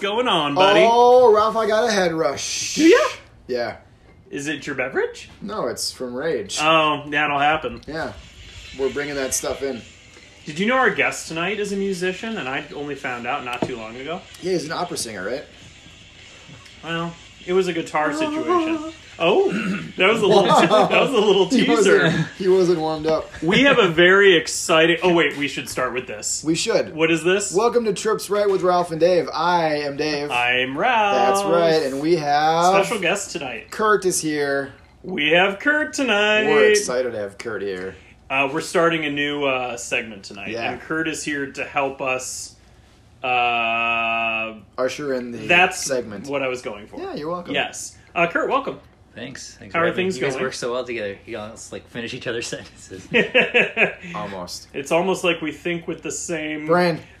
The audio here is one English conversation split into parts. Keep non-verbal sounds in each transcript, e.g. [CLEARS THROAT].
Hello, Ralph. What's going on, buddy? Oh, Ralph, I got a head rush. Do ya? Yeah. Is it your beverage? No, it's from Rage. Oh, that'll happen. yeah. We're bringing that stuff in. Did you know our guest tonight is a musician? And I only found out not too long ago. Yeah, he's an opera singer, right? Well, it was a guitar situation. [LAUGHS] Oh, that was a little [LAUGHS] [LAUGHS] that was a little He teaser. wasn't, he wasn't warmed up. We have a very exciting. Oh wait, we should start with this. We should. What is this? Welcome to Trips Right with Ralph and Dave. I am Dave. I'm Ralph. That's right, and we have Special guest tonight. Kurt is here. We have Kurt tonight. We're excited to have Kurt here. Uh, we're starting a new uh, segment tonight, Yeah. and Kurt is here to help us. Uh, Usher in the that's segment. what I was going for. Yeah, you're welcome. Yes, uh, Kurt, welcome. Thanks. Thanks. How for are having me. things going? you guys going? work so well together. You almost like finish each other's [LAUGHS] sentences. [LAUGHS] Almost. it's almost like we think with the same. Brian, [LAUGHS]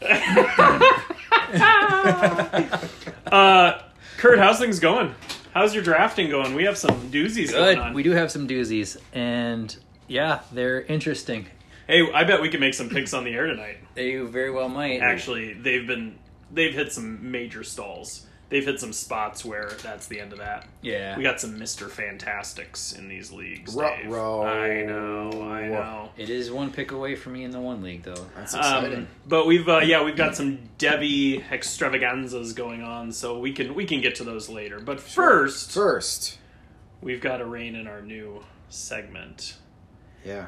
Uh, Kurt, how's things going? How's your drafting going? We have some doozies going on. Good. We do have some doozies, and yeah, they're interesting. hey, I bet we can make some picks on the air tonight. They very well might. Actually, they've been they've hit some major stalls. They've hit some spots where that's the end of that. yeah. We got some Mister Fantastics in these leagues. Dave. Ruh-roh. I know, I know. It is one pick away from me in the one league, though. that's exciting. Um, but we've uh, yeah we've got some Devy extravaganzas going on, so we can we can get to those later. But first, First, we've got to rein in our new segment. yeah.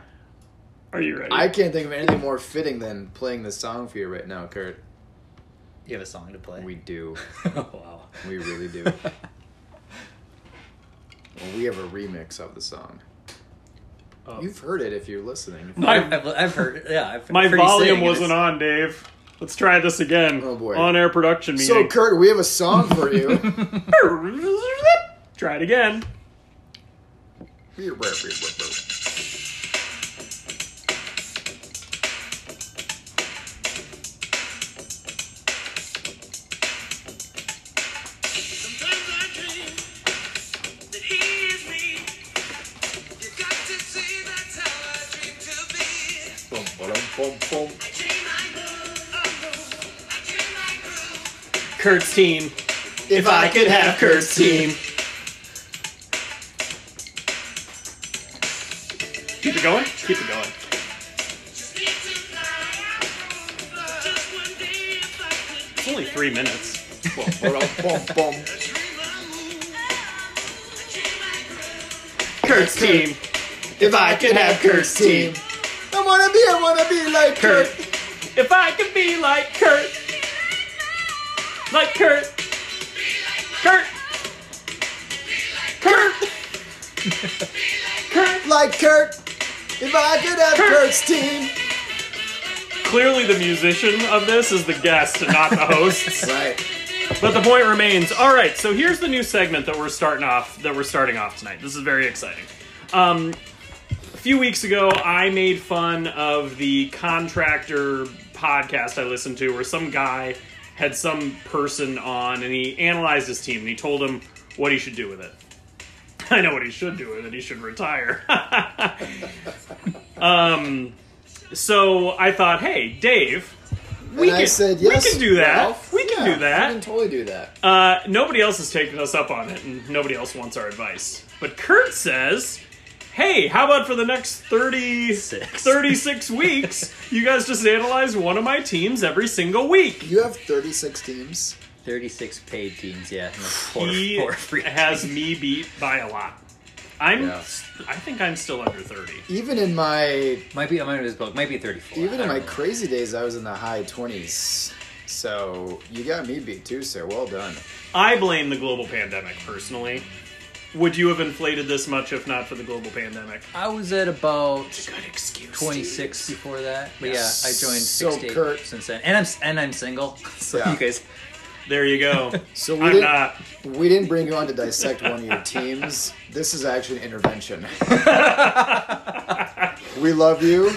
Are you ready? I can't think of anything more fitting than playing this song for you right now, Kurt. You have a song to play. We do. [LAUGHS] oh, wow. We really do. [LAUGHS] well, we have a remix of the song. Oh. You've heard it if you're listening. My- I've, I've, I've heard. Yeah, I've My heard volume wasn't on, Dave. Let's try this again. Oh, boy. On air production meeting. So. Kurt, we have a song for you. [LAUGHS] try it again. Kurt's team. If I could have Kurt's team. Keep it going. Keep it going. Just need to fly. Just one day if I could It's only three minutes. I. I I. Kurt's team. If I could have Kurt's team. I wanna be, I wanna be like Kurt. Kurt. If I could be like Kurt. Like Kurt. Kurt. Kurt. Kurt. Like Kurt. If I could have Kurt. Kurt's team. Clearly, the musician of this is the guest and not the hosts. [LAUGHS] Right. But the point remains. All right, so here's the new segment that we're starting off. That we're starting off tonight. This is very exciting. Um, a few weeks ago, I made fun of the contractor podcast I listened to, where some guy had some person on and he analyzed his team and he told him what he should do with it. [LAUGHS] I know what he should do with it. He should retire. [LAUGHS] um, so I thought, hey, Dave, we and I can, said, yes. we can do that. Ralph. We can Yeah, do that. We can totally do that. Uh, nobody else has taken us up on it, and nobody else wants our advice. But Kurt says, hey, how about for the next 30, Six. 36 [LAUGHS] weeks, you guys just analyze one of my teams every single week? You have 36 teams. 36 paid teams, yeah. and Four, He four free has teams. me beat by a lot. I'm, Yeah. I think I'm still under 30. Even in my Might be, I might as well, might be 34. even in my know. crazy days, I was in the high 20s. So you got me beat too, sir. Well done. I blame the global pandemic, personally. Would you have inflated this much if not for the global pandemic? I was at about Good excuse. 26 before that. But yeah, I joined So, 68 Kurt- since then. And I'm and I'm single. [LAUGHS] So Yeah. you guys There you go. [LAUGHS] So we I'm didn't not. we didn't bring you on to dissect one of your teams. This is actually an intervention. [LAUGHS] we love you.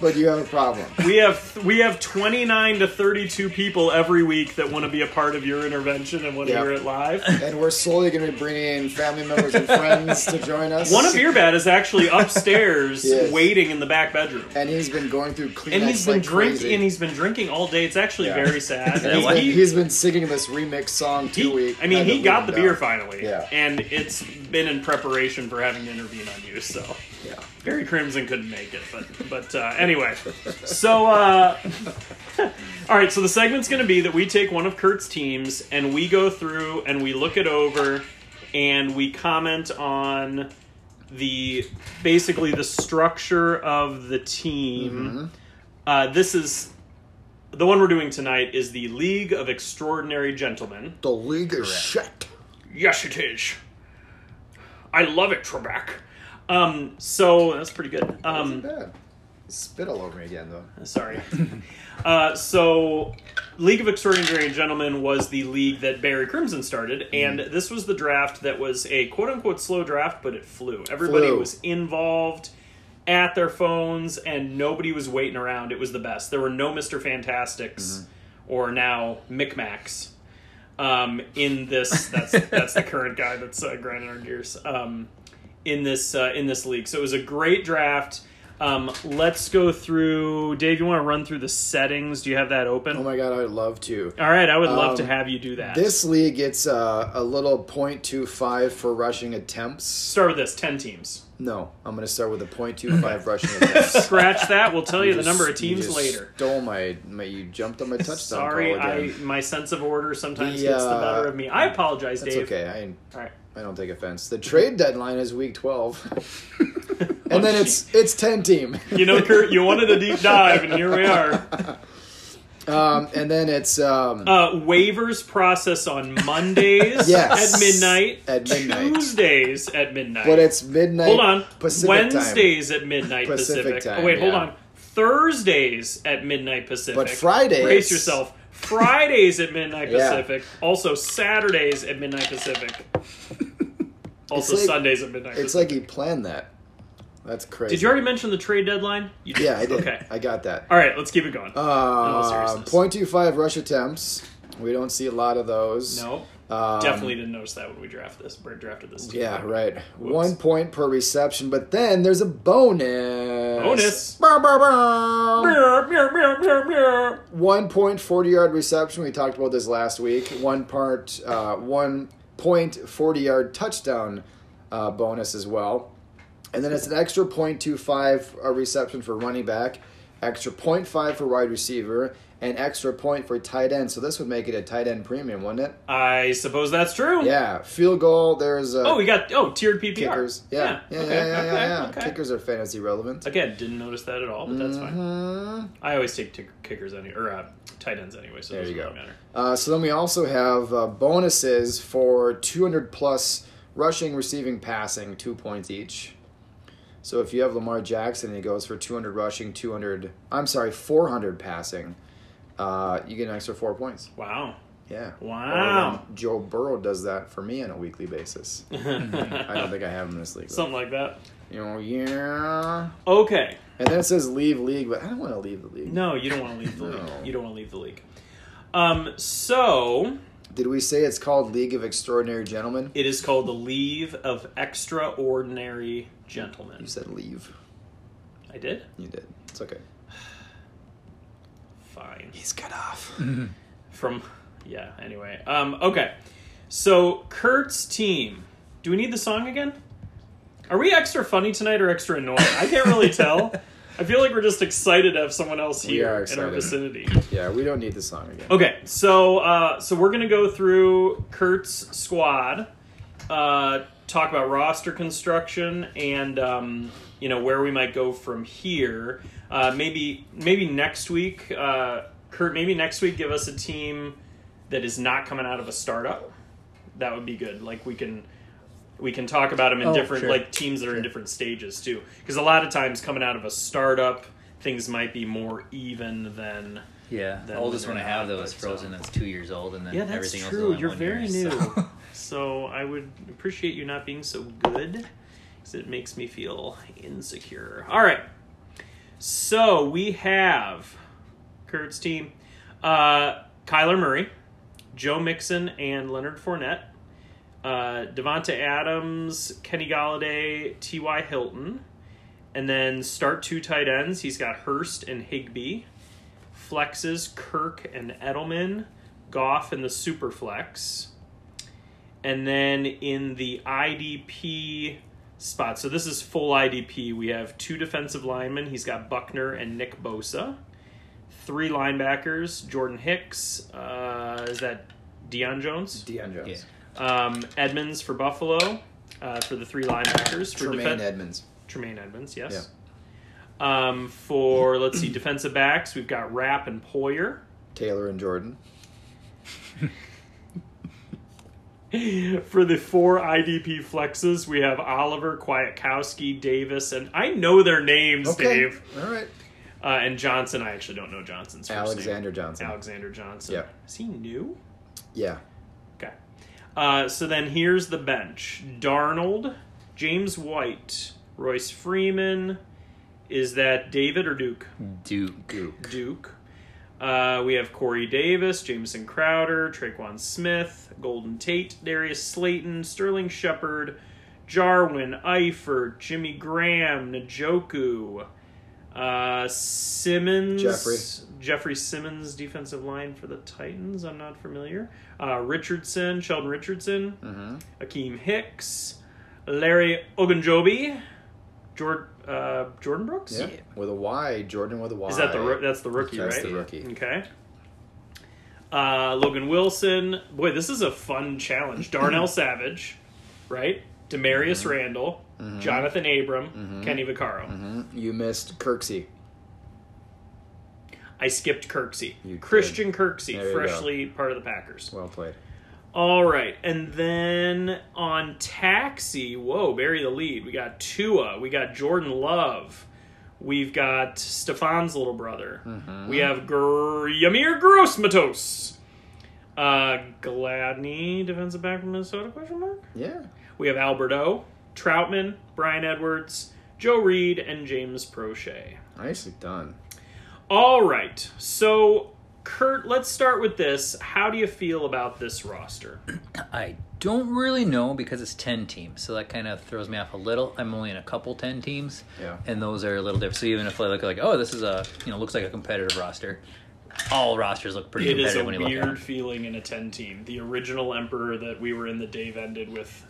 But you have a problem. We have we have 29 to 32 people every week that want to be a part of your intervention and want to hear it live. [LAUGHS] And we're slowly going to be bringing in family members and friends to join us. One of your bad is actually upstairs [LAUGHS] Yes. waiting in the back bedroom. and he's been going through Kleenex And he's been like drinking crazy. and he's been drinking all day. It's actually Yeah. very sad. Yeah, [LAUGHS] He- what? he- He's been singing this remix song two he- weeks. I mean, he got the beer finally. Yeah. And it's been in preparation for having to intervene on you, so. Yeah. Barry Crimson couldn't make it, but but uh, anyway. So uh, [LAUGHS] all right, so the segment's going to be that we take one of Kurt's teams and we go through and we look it over and we comment on the basically the structure of the team. Uh, this is the one we're doing tonight is the League of Extraordinary Gentlemen. The league is shit. Yes, it is. I love it, Trebek. Um, so that's pretty good. Um, bad. Spit all over me again, though. Sorry. [LAUGHS] uh, so, League of Extraordinary Gentlemen was the league that Barry Crimson started, and this was the draft that was a quote unquote slow draft, but it flew. Everybody Flew. was involved at their phones, and nobody was waiting around. It was the best. There were no Mr. Fantastics or now Micmacs um, in this. That's that's the [LAUGHS] current guy that's uh, grinding our gears um, in this uh, in this league. So it was a great draft. Um, let's go through. Dave, you want to run through the settings? Do you have that open? Oh my god, I'd love to. All right, I would love to Um, have you do that. This league gets uh, a little .25 for rushing attempts. start with this: ten teams. No, I'm going to start with a .25 [LAUGHS] rushing attempts. Scratch that. We'll tell you, the just- number of you teams later. Stole my, my you jumped on my touchdown Sorry, I my sense of order sometimes The, gets the uh, better of me. I apologize, Dave. okay. I All right. I don't take offense. The trade deadline is week 12. [LAUGHS] and then it's it's 10 team. You know, Kurt, you wanted a deep [LAUGHS] dive, and here we are. Um, and then it's um, Uh, waivers process on Mondays [LAUGHS] Yes. at midnight. At midnight. Tuesdays at midnight. but it's midnight. hold on. Pacific Wednesdays at midnight Pacific Pacific. time, oh wait, hold yeah. on. Thursdays at midnight Pacific. But Fridays- Brace yourself. Fridays at midnight Yeah. Pacific. Also Saturdays at midnight Pacific. [LAUGHS] Also like- Sundays at midnight. It's Pacific. like he planned that. That's crazy. Did you already mention the trade deadline? You did. Yeah, I did. Okay. I got that. All right, let's keep it going. all Uh, seriousness. .25 rush attempts. We don't see a lot of those. no, Um, definitely didn't notice that when we draft this. Drafted this. team. Yeah, right. Whoops. One point per reception, but then there's a bonus. Bonus. Bow, bow, bow. One point forty yard reception. We talked about this last week. One part, uh, one point forty yard touchdown uh, bonus as well, and then it's an extra point two five uh, reception for running back, extra point five for wide receiver, and extra point for tight end. So this would make it a tight end premium, wouldn't it? I suppose that's true. Yeah, field goal. There's uh, Oh, we got oh tiered PPR. kickers. Yeah, yeah, yeah, okay, yeah, yeah. okay, yeah. okay. Kickers are fantasy relevant. Again, didn't notice that at all, but that's fine. Mhm. I always take tick- kickers any or uh, tight ends anyway, so There you go. matter. Uh, so then we also have uh, bonuses for 200 plus rushing, receiving, passing, two points each. So if you have Lamar Jackson and he goes for 200 rushing, 200, I'm sorry, 400 passing, uh, you get an extra four points. Wow. Yeah. Wow. Or Joe Burrow does that for me on a weekly basis. [LAUGHS] I don't think I have him in this league. Something like that. You know, yeah. Okay. And then it says leave league, but I don't want to leave the league. No, you don't want to leave the [LAUGHS] league. No. You don't want to leave the league. Um, so Did we say it's called League of Extraordinary Gentlemen? it is called the Leave of Extraordinary Gentlemen. You said leave. I did. You did. It's okay. He's cut off. From yeah. Anyway. Um. Okay. So Kurt's team. Do we need the song again? Are we extra funny tonight or extra annoying? I can't really tell. I feel like we're just excited to have someone else here in our vicinity. Yeah, we don't need the song again. Okay, so uh, so we're gonna go through Kurt's squad, uh, talk about roster construction, and um, you know where we might go from here. Uh, maybe maybe next week, uh, Kurt. Maybe next week, give us a team that is not coming out of a startup. That would be good. Like we can we can talk about them in Oh, different sure. like teams that are in different stages too. Because a lot of times coming out of a startup, things might be more even than. Yeah, the oldest one I have though is Frozen. uh, That's two years old, and then Yeah, that's everything true. is only You're very year, new. so- [LAUGHS] So I would appreciate you not being so good because it makes me feel insecure. All right. So we have Kurt's team: uh, Kyler Murray, Joe Mixon, and Leonard Fournette. Uh, Davante Adams, Kenny Golladay, T.Y. Hilton, and then start two tight ends. He's got Hurst and Higbee. Flexes Kirk and Edelman, Goff in the super flex, and then in the IDP spot. So this is full IDP. We have two defensive linemen. He's got Buckner and Nick Bosa. Three linebackers: Jordan Hicks. Uh, is that Deion Jones? Deion Jones. Yeah. Um, Edmunds for Buffalo. Uh, for the three linebackers. For Tremaine defen- Edmunds. Tremaine Edmunds, yes. Um, for let's see, defensive backs, we've got Rapp and Poyer. Taylor and Jordan. [LAUGHS] [LAUGHS] For the four IDP flexes, we have Oliver, Kwiatkoski, Davis, and I know their names, Okay. Dave. All right. Uh, and Johnson, I actually don't know Johnson's first Alexander name. Johnson. Alexander Johnson. Yeah. Is he new? Yeah. Okay. Uh, so then here's the bench: Darnold, James White, Royce Freeman. Is that David or Duke? Duke. Duke. Duke. Uh, we have Corey Davis, Jamison Crowder, Tre'Quan Smith, Golden Tate, Darius Slayton, Sterling Shepard, Jarwin, Eifert, Jimmy Graham, Njoku, uh, Simmons, Jeffrey. Jeffery Simmons, defensive line for the Titans. I'm not familiar. Uh, Richardson, Sheldon Richardson, Mm-hmm. Akiem Hicks, Larry Ogunjobi, Jordan, uh, Jordyn Brooks. Yeah. With a Y. Jordan with a Y. Is that the roo- that's the rookie, That's right? the rookie. Okay. Uh, Logan Wilson. Boy, this is a fun challenge. [CLEARS THROAT] Darnell Savage, right? Damarious Mm-hmm. Randall, Johnathan Abram, Kenny Vaccaro. Mhm. You missed Kirksey. I skipped Kirksey. You Christian Kirksey, There you freshly part of the Packers. Well played. All right, and then on taxi, whoa, bury the lead. We got Tua, we got Jordan Love, we've got Stefon's little brother, we have Gr- Yetur Gross-Matos, uh, Gladney, defensive back from Minnesota? Question mark. Yeah. We have Alberto, Troutman, Bryan Edwards, Joe Reed, and James Proche. Nicely done. All right, so Kurt, let's start with this. How do you feel about this roster? I don't really know because it's 10 teams, so that kind of throws me off a little. I'm only in a couple 10 teams, Yeah. and those are a little different. So even if I look like, oh, this is a, you know, looks like a competitive roster, all rosters look pretty It is competitive a when you look at weird feeling in a 10 team. The original Emperor that we were in the Dave ended with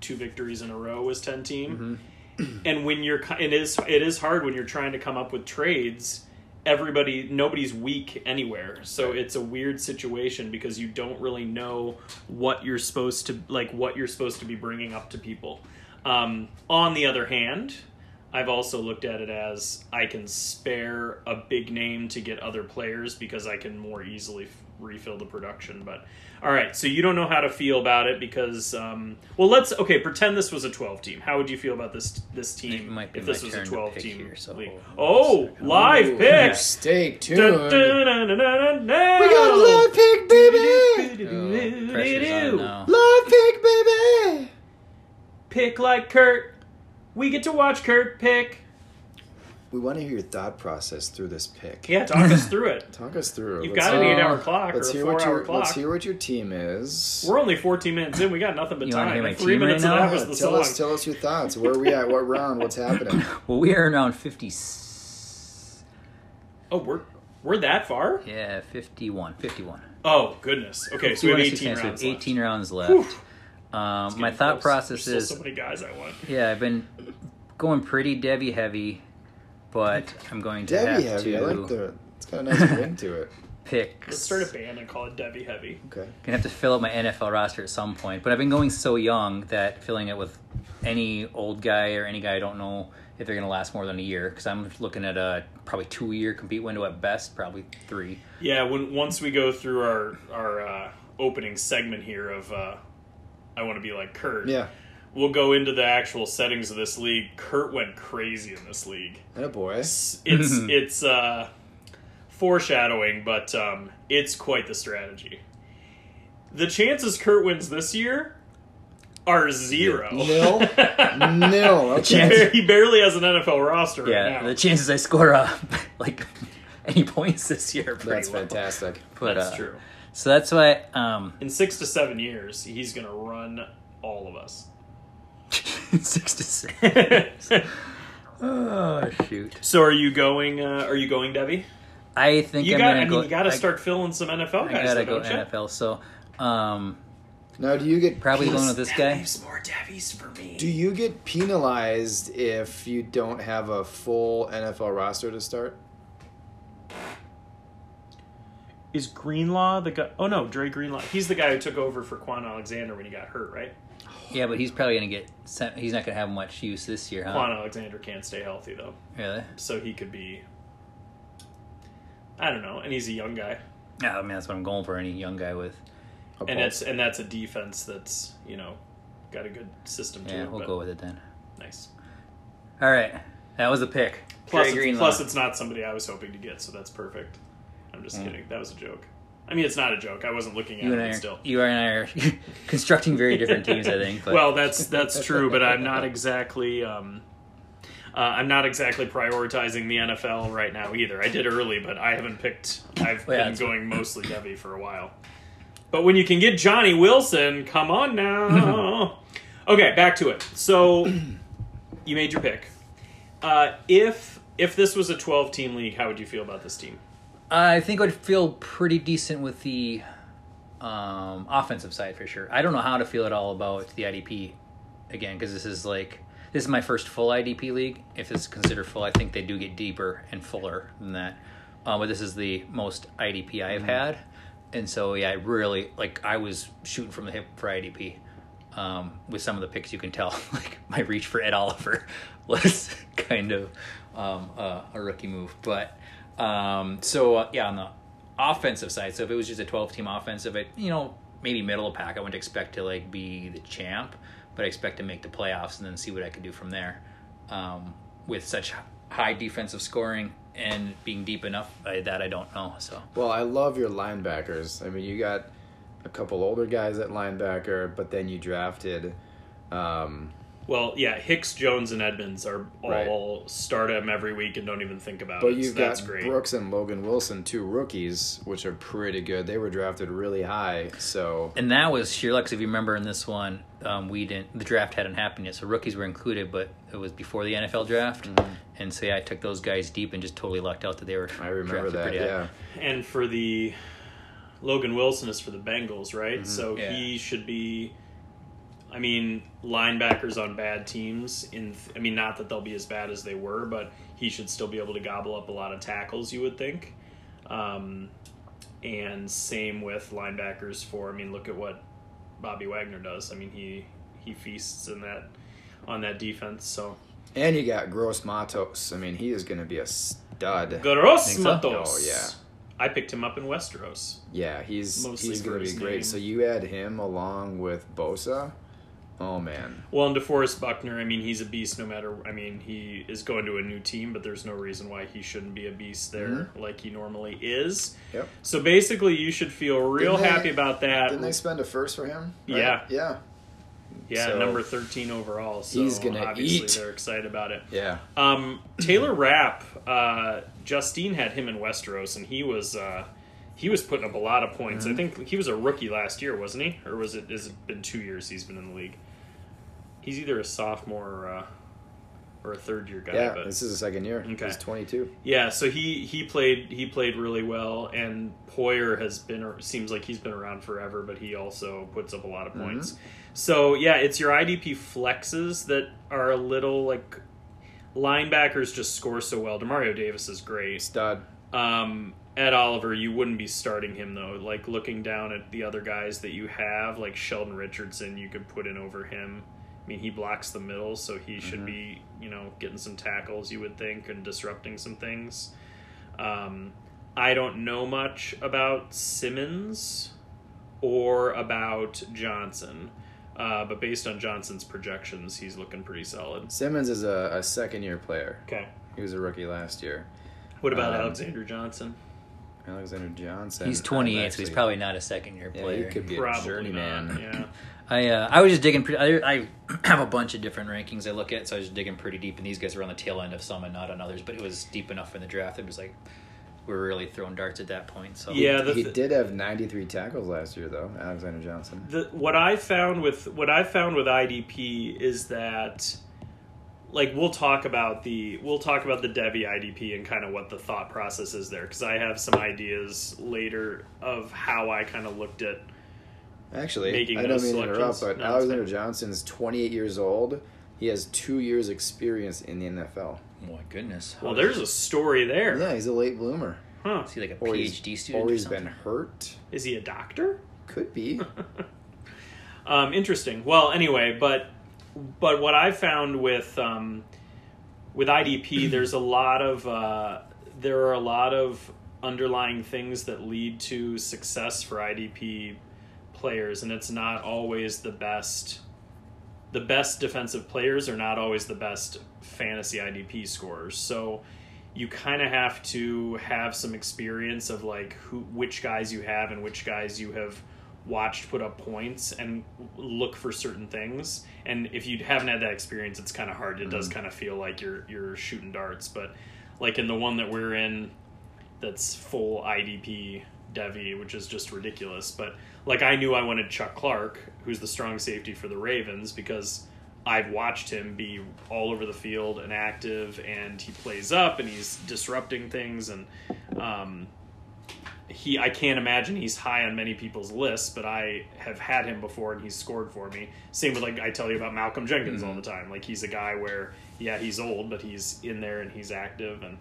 two victories in a row was 10 team. Mm-hmm. And when you're it is it is hard when you're trying to come up with trades. Everybody nobody's weak anywhere. So it's a weird situation because you don't really know what you're supposed to like what you're supposed to be bringing up to people. Um, on the other hand, I've also looked at it as I can spare a big name to get other players because I can more easily f- refill the production. But all right, so you don't know how to feel about it because um, well, let's okay pretend this was a twelve team. How would you feel about this this team might if this was a twelve team here, so league? hold on a Oh, live Ooh, picks. Stay tuned. Dun, dun, dun, We got a dun. live pick, baby. Oh, pressure's on now. Live pick, baby. Pick like Kurt. We get to watch Kurt pick. We want to hear your thought process through this pick. Yeah, talk us through it. [LAUGHS] Talk us through. It. You've Let's got an hear- eight-hour clock or Let's a hear what four-hour your clock. Let's hear what your team is. We're only 14 minutes in. We got nothing but You wanna time. hear my And Three team right minutes now? of that Yeah, was the tell song. us, tell us your thoughts. Where are we at? What round? What's [LAUGHS] happening? Well, we are around 50. oh, we're we're that far? Yeah, 51. 51. Oh goodness. Okay, so we have 18 so rounds. 18 left. rounds left. Um, my getting thought close. process There's is still so many guys I want. yeah, I've been going pretty Devy heavy, but I'm going to Devy have heavy. to I like the. It's got a nice ring to it. [LAUGHS] pick. Let's start a band and call it Devy Heavy. Okay. Gonna have to fill out my NFL roster at some point, but I've been going so young that filling it with any old guy or any guy I don't know if they're gonna last more than a year because I'm looking at a probably two year compete window at best, probably three. Yeah, when once we go through our our uh, opening segment here of uh, I want to be like Kurt. Yeah. We'll go into the actual settings of this league. Kurt went crazy in this league. And a boy. It's it's, [LAUGHS] it's uh, foreshadowing, but um, it's quite the strategy. The chances Kurt wins this year are zero. Nil? [LAUGHS] Nil. He Okay. he barely has an NFL roster right Yeah, now. the chances I score uh, [LAUGHS] like any points this year are pretty That's low. fantastic. But, That's uh, true. So that's why um, In six to seven years, he's going to run all of us. Six to six. Oh shoot! so are you going? Uh, are you going, Devy? I think You I'm got. gonna I mean, go. you got to start filling some NFL I guys. I gotta though, go don't you? NFL. So, um, Now, do you get probably going with this That guy. leaves more Devy's for me. Do you get penalized if you don't have a full NFL roster to start? Is Greenlaw the guy? Oh no, Dre Greenlaw. He's the guy who took over for Kwon Alexander when he got hurt, right? Yeah, but he's probably gonna get. Sent, he's not gonna have much use this year, huh? Kwon Alexander can't stay healthy though, Really? so he could be. I don't know, and he's a young guy, Yeah, I mean that's what I'm going for. Any young guy with. A and Paul- it's and that's a defense that's you know got a good system to Yeah, it. we'll but go with it then. Nice. All right, that was a pick. Plus, Trey it's, Greenlaw. plus, it's not somebody I was hoping to get, so that's perfect. I'm Mm. just kidding. That was a joke. I mean, it's not a joke. I wasn't looking at you it I are, still. you and I are [LAUGHS] constructing very different teams, I think. But Well, that's that's true, but I'm not exactly. Um, uh, I'm not exactly prioritizing the NFL right now either. I did early, but I haven't picked. I've Well, yeah, been going mostly Devy for a while. But when you can get Johnny Wilson, come on now. [LAUGHS] okay, back to it. So you made your pick. Uh, if if this was a 12 team league, how would you feel about this team? I think I would feel pretty decent with the um, offensive side for sure. I don't know how to feel at all about the IDP again because this is like this is my first full IDP league. If it's considered full, I think they do get deeper and fuller than that. Uh, but this is the most IDP I've had, and so yeah, I really like I was shooting from the hip for IDP. Um, with some of the picks, you can tell [LAUGHS] like my reach for Ed Oliver [LAUGHS] was kind of um, uh, a rookie move. But um, so uh, yeah, on the offensive side, so if it was just a twelve team offensive, it you know maybe middle of pack, I wouldn't expect to like be the champ, but I expect to make the playoffs and then see what I could do from there. Um, with such high defensive scoring and being deep enough, I, that I don't know. So Well, I love your linebackers. I mean, you got a couple older guys at linebacker, but then you drafted. Um, Well, yeah, Hicks, Jones, and Edmunds are Right. all start them every week and don't even think about but it. so you've that's got great. Brooks and Logan Wilson, two rookies, which are pretty good. They were drafted really high, so and that was sheer luck. if you remember in this one, um, we didn't the draft hadn't happened yet, so rookies were included, but it was before the NFL draft, and so yeah, I took those guys deep and just totally lucked out that they were. I remember drafted that. pretty high. Yeah, and for the Logan Wilson is for the Bengals, right? So Yeah. he should be. I mean, linebackers on bad teams. In I mean, not that they'll be as bad as they were, but he should still be able to gobble up a lot of tackles. You would think. Um, and same with linebackers for. I mean, look at what Bobby Wagner does. I mean, he he feasts in that on that defense. So and you got Gross-Matos. I mean, he is going to be a stud. Gross so? Matos. Oh, yeah. I picked him up in Westeros. Yeah, he's Mostly he's going to be great. name. So you add him along with Bosa. Oh man, Well, and DeForest Buckner, I mean, he's a beast no matter. I mean, he is going to a new team, but there's no reason why he shouldn't be a beast there Mm-hmm. like he normally is. Yep. So basically, you should feel real Didn't they- happy about that. didn't they spend a first for him? Right? Yeah. yeah, yeah, so- number 13 overall. So He's gonna obviously eat. they're excited about it. yeah. Um, Taylor Rapp, uh, Justine had him in Westeros, and he was uh, he was putting up a lot of points. Mm-hmm. I think he was a rookie last year, wasn't he? Or was it? Has it been two years he's been in the league? He's either a sophomore or, uh, or a third year guy. Yeah, but this is the second year. Okay. He's 22. yeah, so he he played he played really well, and Poyer has been seems like he's been around forever, but he also puts up a lot of points. So yeah, it's your IDP flexes that are a little like linebackers just score so well. Demario Davis is great. Stud. Um, Ed Oliver, you wouldn't be starting him though. Like looking down at the other guys that you have, like Sheldon Richardson, you could put in over him. I mean, he blocks the middle, so he should be, you know, getting some tackles, you would think, and disrupting some things. Um, I don't know much about Simmons or about Johnson, uh, but based on Johnson's projections, he's looking pretty solid. Simmons is a, a second year player. Okay. He was a rookie last year. What about Um, Alexander Johnson? Alexander Johnson. He's I'm 28, so he's probably not a second year player. yeah, player. he could be a journeyman. not. Yeah. [LAUGHS] I uh, I was just digging. Pretty, I, I have a bunch of different rankings I look at, so I was just digging pretty deep, and these guys were on the tail end of some and not on others. But it was deep enough in the draft. It was like we were really throwing darts at that point. So Yeah, the, he did have 93 tackles last year, though, Alexander Johnson. the what I found with what I found with IDP is that like we'll talk about the we'll talk about the Devy IDP and kind of what the thought process is there because I have some ideas later of how I kind of looked at Actually, Making I don't those mean to interrupt, but No, Alexander fine. Johnson's 28 years old. He has two years experience in the NFL. oh my goodness, well there's a story there Yeah, he's a late bloomer. huh is he like a Or he's, PhD student? or or he's something? been hurt. is he a doctor Could be. [LAUGHS] Um, interesting. Well, anyway, but but what I found with um, with IDP, [CLEARS THROAT] there's a lot of uh, there are a lot of underlying things that lead to success for IDP players, and it's not always the best. The best defensive players are not always the best fantasy IDP scorers. So you kind of have to have some experience of like who which guys you have and which guys you have watched put up points and look for certain things and if you haven't had that experience it's kind of hard it does mm-hmm. kind of feel like you're you're shooting darts but like in the one that we're in that's full IDP Devy, which is just ridiculous. But like I knew I wanted Chuck Clark, who's the strong safety for the Ravens, because I've watched him be all over the field and active, and he plays up and he's disrupting things, and um, he I can't imagine he's high on many people's lists, but I have had him before and he's scored for me. Same with like I tell you about Malcolm Jenkins all the time. Like he's a guy where yeah he's old, but he's in there and he's active, and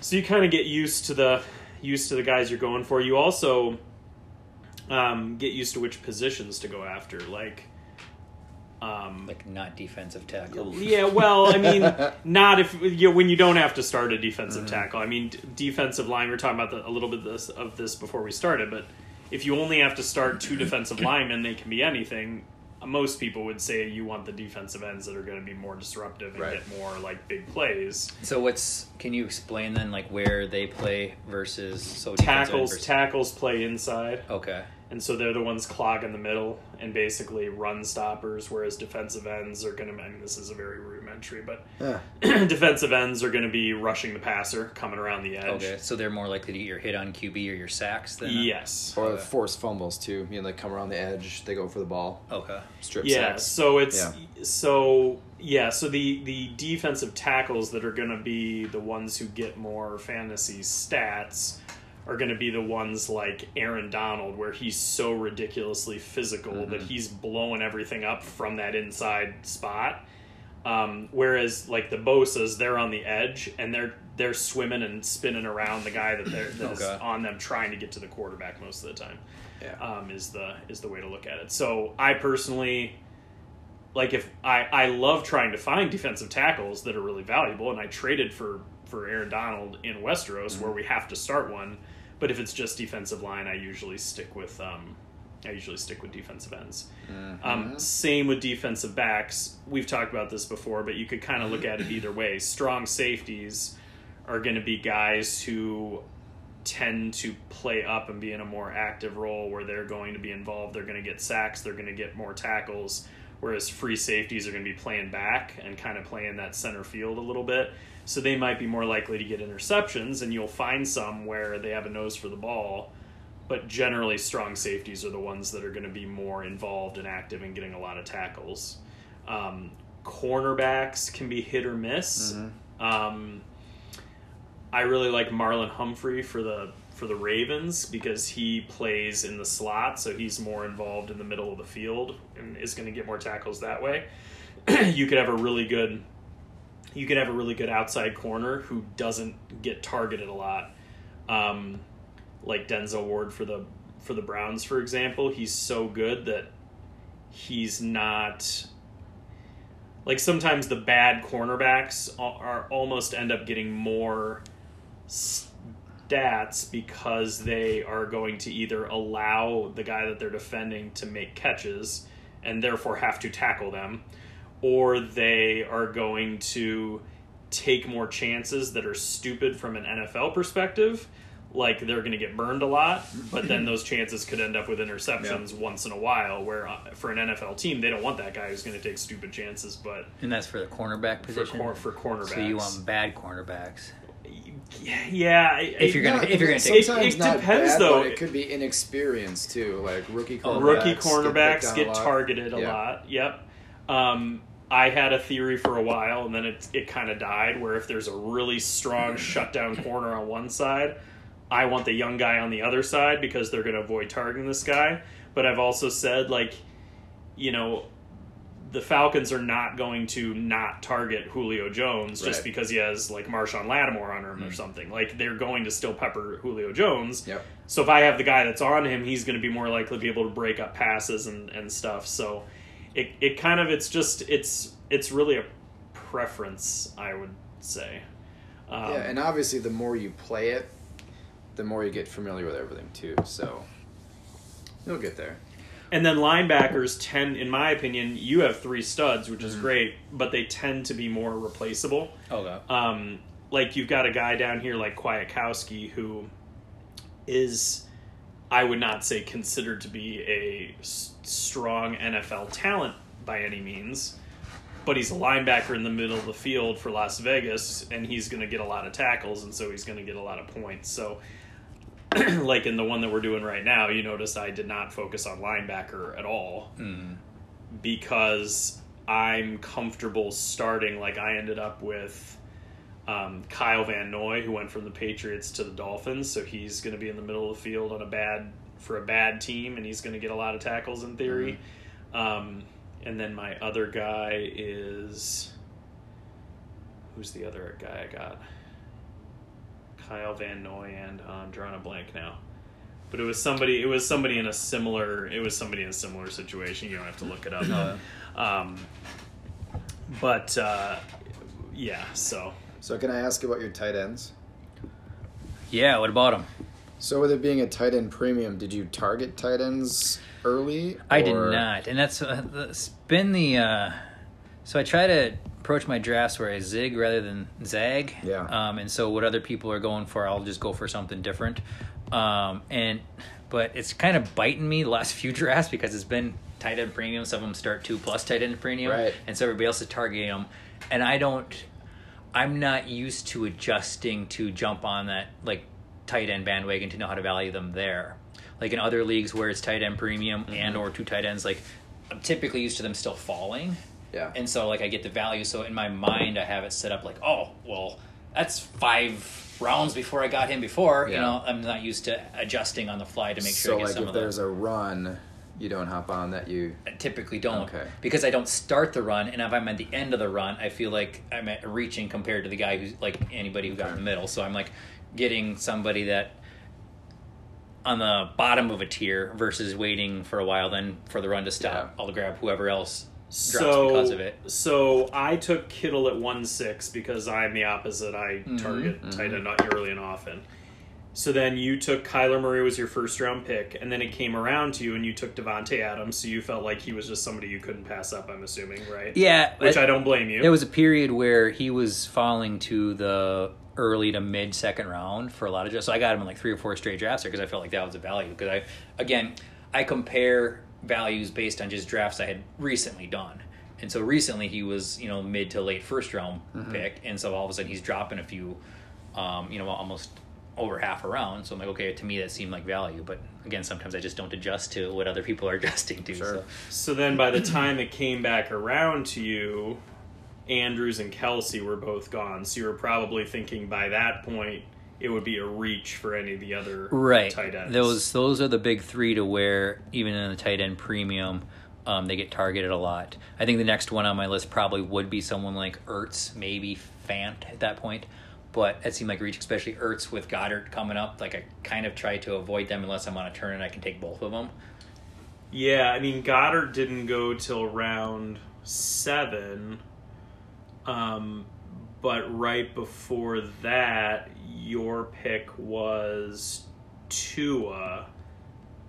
so you kind of get used to the used to the guys you're going for. You also um, get used to which positions to go after. Like, um, like not defensive tackle. yeah, well, I mean, [LAUGHS] not if you know, when you don't have to start a defensive tackle. I mean, d- defensive line. We are talking about the, a little bit of this, of this before we started, but if you only have to start two defensive linemen, they can be anything. Most people would say you want the defensive ends that are going to be more disruptive and Right. get more like big plays. So what's can you explain then like where they play versus so Tackles, versus- tackles play inside. Okay. And so they're the ones clogging the middle and basically run stoppers whereas defensive ends are going to i mean this is a very rudimentary but Yeah. [CLEARS THROAT] defensive ends are going to be rushing the passer coming around the edge Okay. So they're more likely to get your hit on QB or your sacks then. yes Or force fumbles too. You know, they come around the edge, they go for the ball, Okay. strip yeah sacks. so it's Yeah. so yeah so the the defensive tackles that are going to be the ones who get more fantasy stats are going to be the ones like Aaron Donald where he's so ridiculously physical that he's blowing everything up from that inside spot um, whereas like the Bosa's they're on the edge and they're they're swimming and spinning around the guy that they're [COUGHS] that is Okay. on them trying to get to the quarterback most of the time Yeah. um, is the is the way to look at it. So I personally like if I I love trying to find defensive tackles that are really valuable, and I traded for for Aaron Donald in Westeros where we have to start one. But if it's just defensive line, I usually stick with um, I usually stick with defensive ends. Um, same with defensive backs. We've talked about this before, but you could kind of look at it [CLEARS THROAT] either way. Strong safeties are going to be guys who tend to play up and be in a more active role where they're going to be involved. They're going to get sacks. They're going to get more tackles. Whereas free safeties are going to be playing back and kind of playing that center field a little bit. So they might be more likely to get interceptions, and you'll find some where they have a nose for the ball. But generally, strong safeties are the ones that are going to be more involved and active in getting a lot of tackles. Um, cornerbacks can be hit or miss. Um, I really like Marlon Humphrey for the for the Ravens because he plays in the slot, so he's more involved in the middle of the field and is going to get more tackles that way. [CLEARS THROAT] you could have a really good you could have a really good outside corner who doesn't get targeted a lot. Um, like Denzel Ward for the for the Browns, for example, he's so good that he's not like sometimes the bad cornerbacks are, are almost end up getting more stats because they are going to either allow the guy that they're defending to make catches and therefore have to tackle them or they are going to take more chances that are stupid from an NFL perspective like they're going to get burned a lot, but then those chances could end up with interceptions Yeah. once in a while. Where uh, for an NFL team, they don't want that guy who's going to take stupid chances. But And that's for the cornerback for position. cor- for cornerbacks, so you want bad cornerbacks. yeah, If you're gonna- Not- if you're gonna take- sometimes It- it depends, bad, though. But it could be inexperience too, like rookie cornerbacks. Rookie get cornerbacks on a get, targeted a Yeah. lot. Yep. Um, I had a theory for a while, and then it it kind of died. Where if there's a really strong shutdown corner on one side, I want the young guy on the other side because they're going to avoid targeting this guy. But I've also said like, you know. The Falcons are not going to not target Julio Jones just Right. because he has like Marshon Lattimore on him or hmm. something. Like they're going to still pepper Julio Jones. Yep. So if I have the guy that's on him, he's going to be more likely to be able to break up passes and, and stuff. So it, it kind of it's just it's it's really a preference, I would say. Um, Yeah, and obviously the more you play it, the more you get familiar with everything too. So you'll get there. and then linebackers tend, in my opinion, you have three studs, which is great, but they tend to be more replaceable. Okay. Um, like you've got a guy down here like Kwiatkoski who is, I would not say considered to be a s- strong NFL talent by any means, but he's a linebacker in the middle of the field for Las Vegas, and he's going to get a lot of tackles, and so he's going to get a lot of points. So, [CLEARS THROAT] like in the one that we're doing right now, you notice I did not focus on linebacker at all because I'm comfortable starting like I ended up with um, Kyle Van Noy, who went from the Patriots to the Dolphins, so he's going to be in the middle of the field on a bad for a bad team, and he's going to get a lot of tackles in theory. Um, and then my other guy is who's the other guy I got? Kyle Van Noy, and uh, I'm drawing a blank now. But it was somebody. It was somebody in a similar. It was somebody in a similar situation. You don't have to look it up. Um, but uh, yeah, so So can I ask about your tight ends? Yeah. What about him? So with it being a tight end premium, did you target tight ends early? I did not, and that's uh, that's been the. Uh, so I try to approach my drafts where I zig rather than zag. Yeah. Um, and so what other people are going for, I'll just go for something different. Um, and but it's kind of biting me the last [LAUGHS] few drafts because it's been tight end premium. Some of them start two plus tight end premium, Right. and so everybody else is targeting them. And I don't. I'm not used to adjusting to jump on that like tight end bandwagon to know how to value them there. Like in other leagues where it's tight end premium mm-hmm. and or two tight ends, like I'm typically used to them still falling. Yeah. And so like I get the value. So in my mind I have it set up like, oh, well, that's five rounds before I got him before. Yeah. You know, I'm not used to adjusting on the fly to make sure so I get like some if of the there's a run, you don't hop on that. You I typically don't Okay. because I don't start the run, and if I'm at the end of the run, I feel like I'm at reaching compared to the guy who's like anybody who got in the middle. So I'm like getting somebody that on the bottom of a tier versus waiting for a while then for the run to stop. Yeah. I'll grab whoever else drops so because of it. so I took Kittle at one six because I'm the opposite. I Mm-hmm. target tight end not early and often. So then you took Kyler Murray was your first round pick, and then it came around to you, and you took Davante Adams. So you felt like he was just somebody you couldn't pass up. I'm assuming, right? Yeah, Which it- I don't blame you. There was a period where he was falling to the early to mid second round for a lot of drafts. So I got him in like three or four straight drafts because I felt like that was a value. Because I, again, I compare values based on just drafts I had recently done. And so recently he was, you know, mid to late first round pick. And so all of a sudden he's dropping a few, um, you know, almost over half a round. So I'm like, okay, to me that seemed like value. But again, sometimes I just don't adjust to what other people are [LAUGHS] adjusting to. Sure. So. So then by the time it came back around to you, Andrews and Kelsey were both gone. So you were probably thinking by that point it would be a reach for any of the other right tight ends. those those are the big three to where even in the tight end premium um, they get targeted a lot i think the next one on my list probably would be someone like ertz maybe fant at that point but it seemed like reach especially ertz with goedert coming up like i kind of try to avoid them unless i'm on a turn and i can take both of them Yeah, I mean Goedert didn't go till round seven. Um, but right before that, your pick was Tua,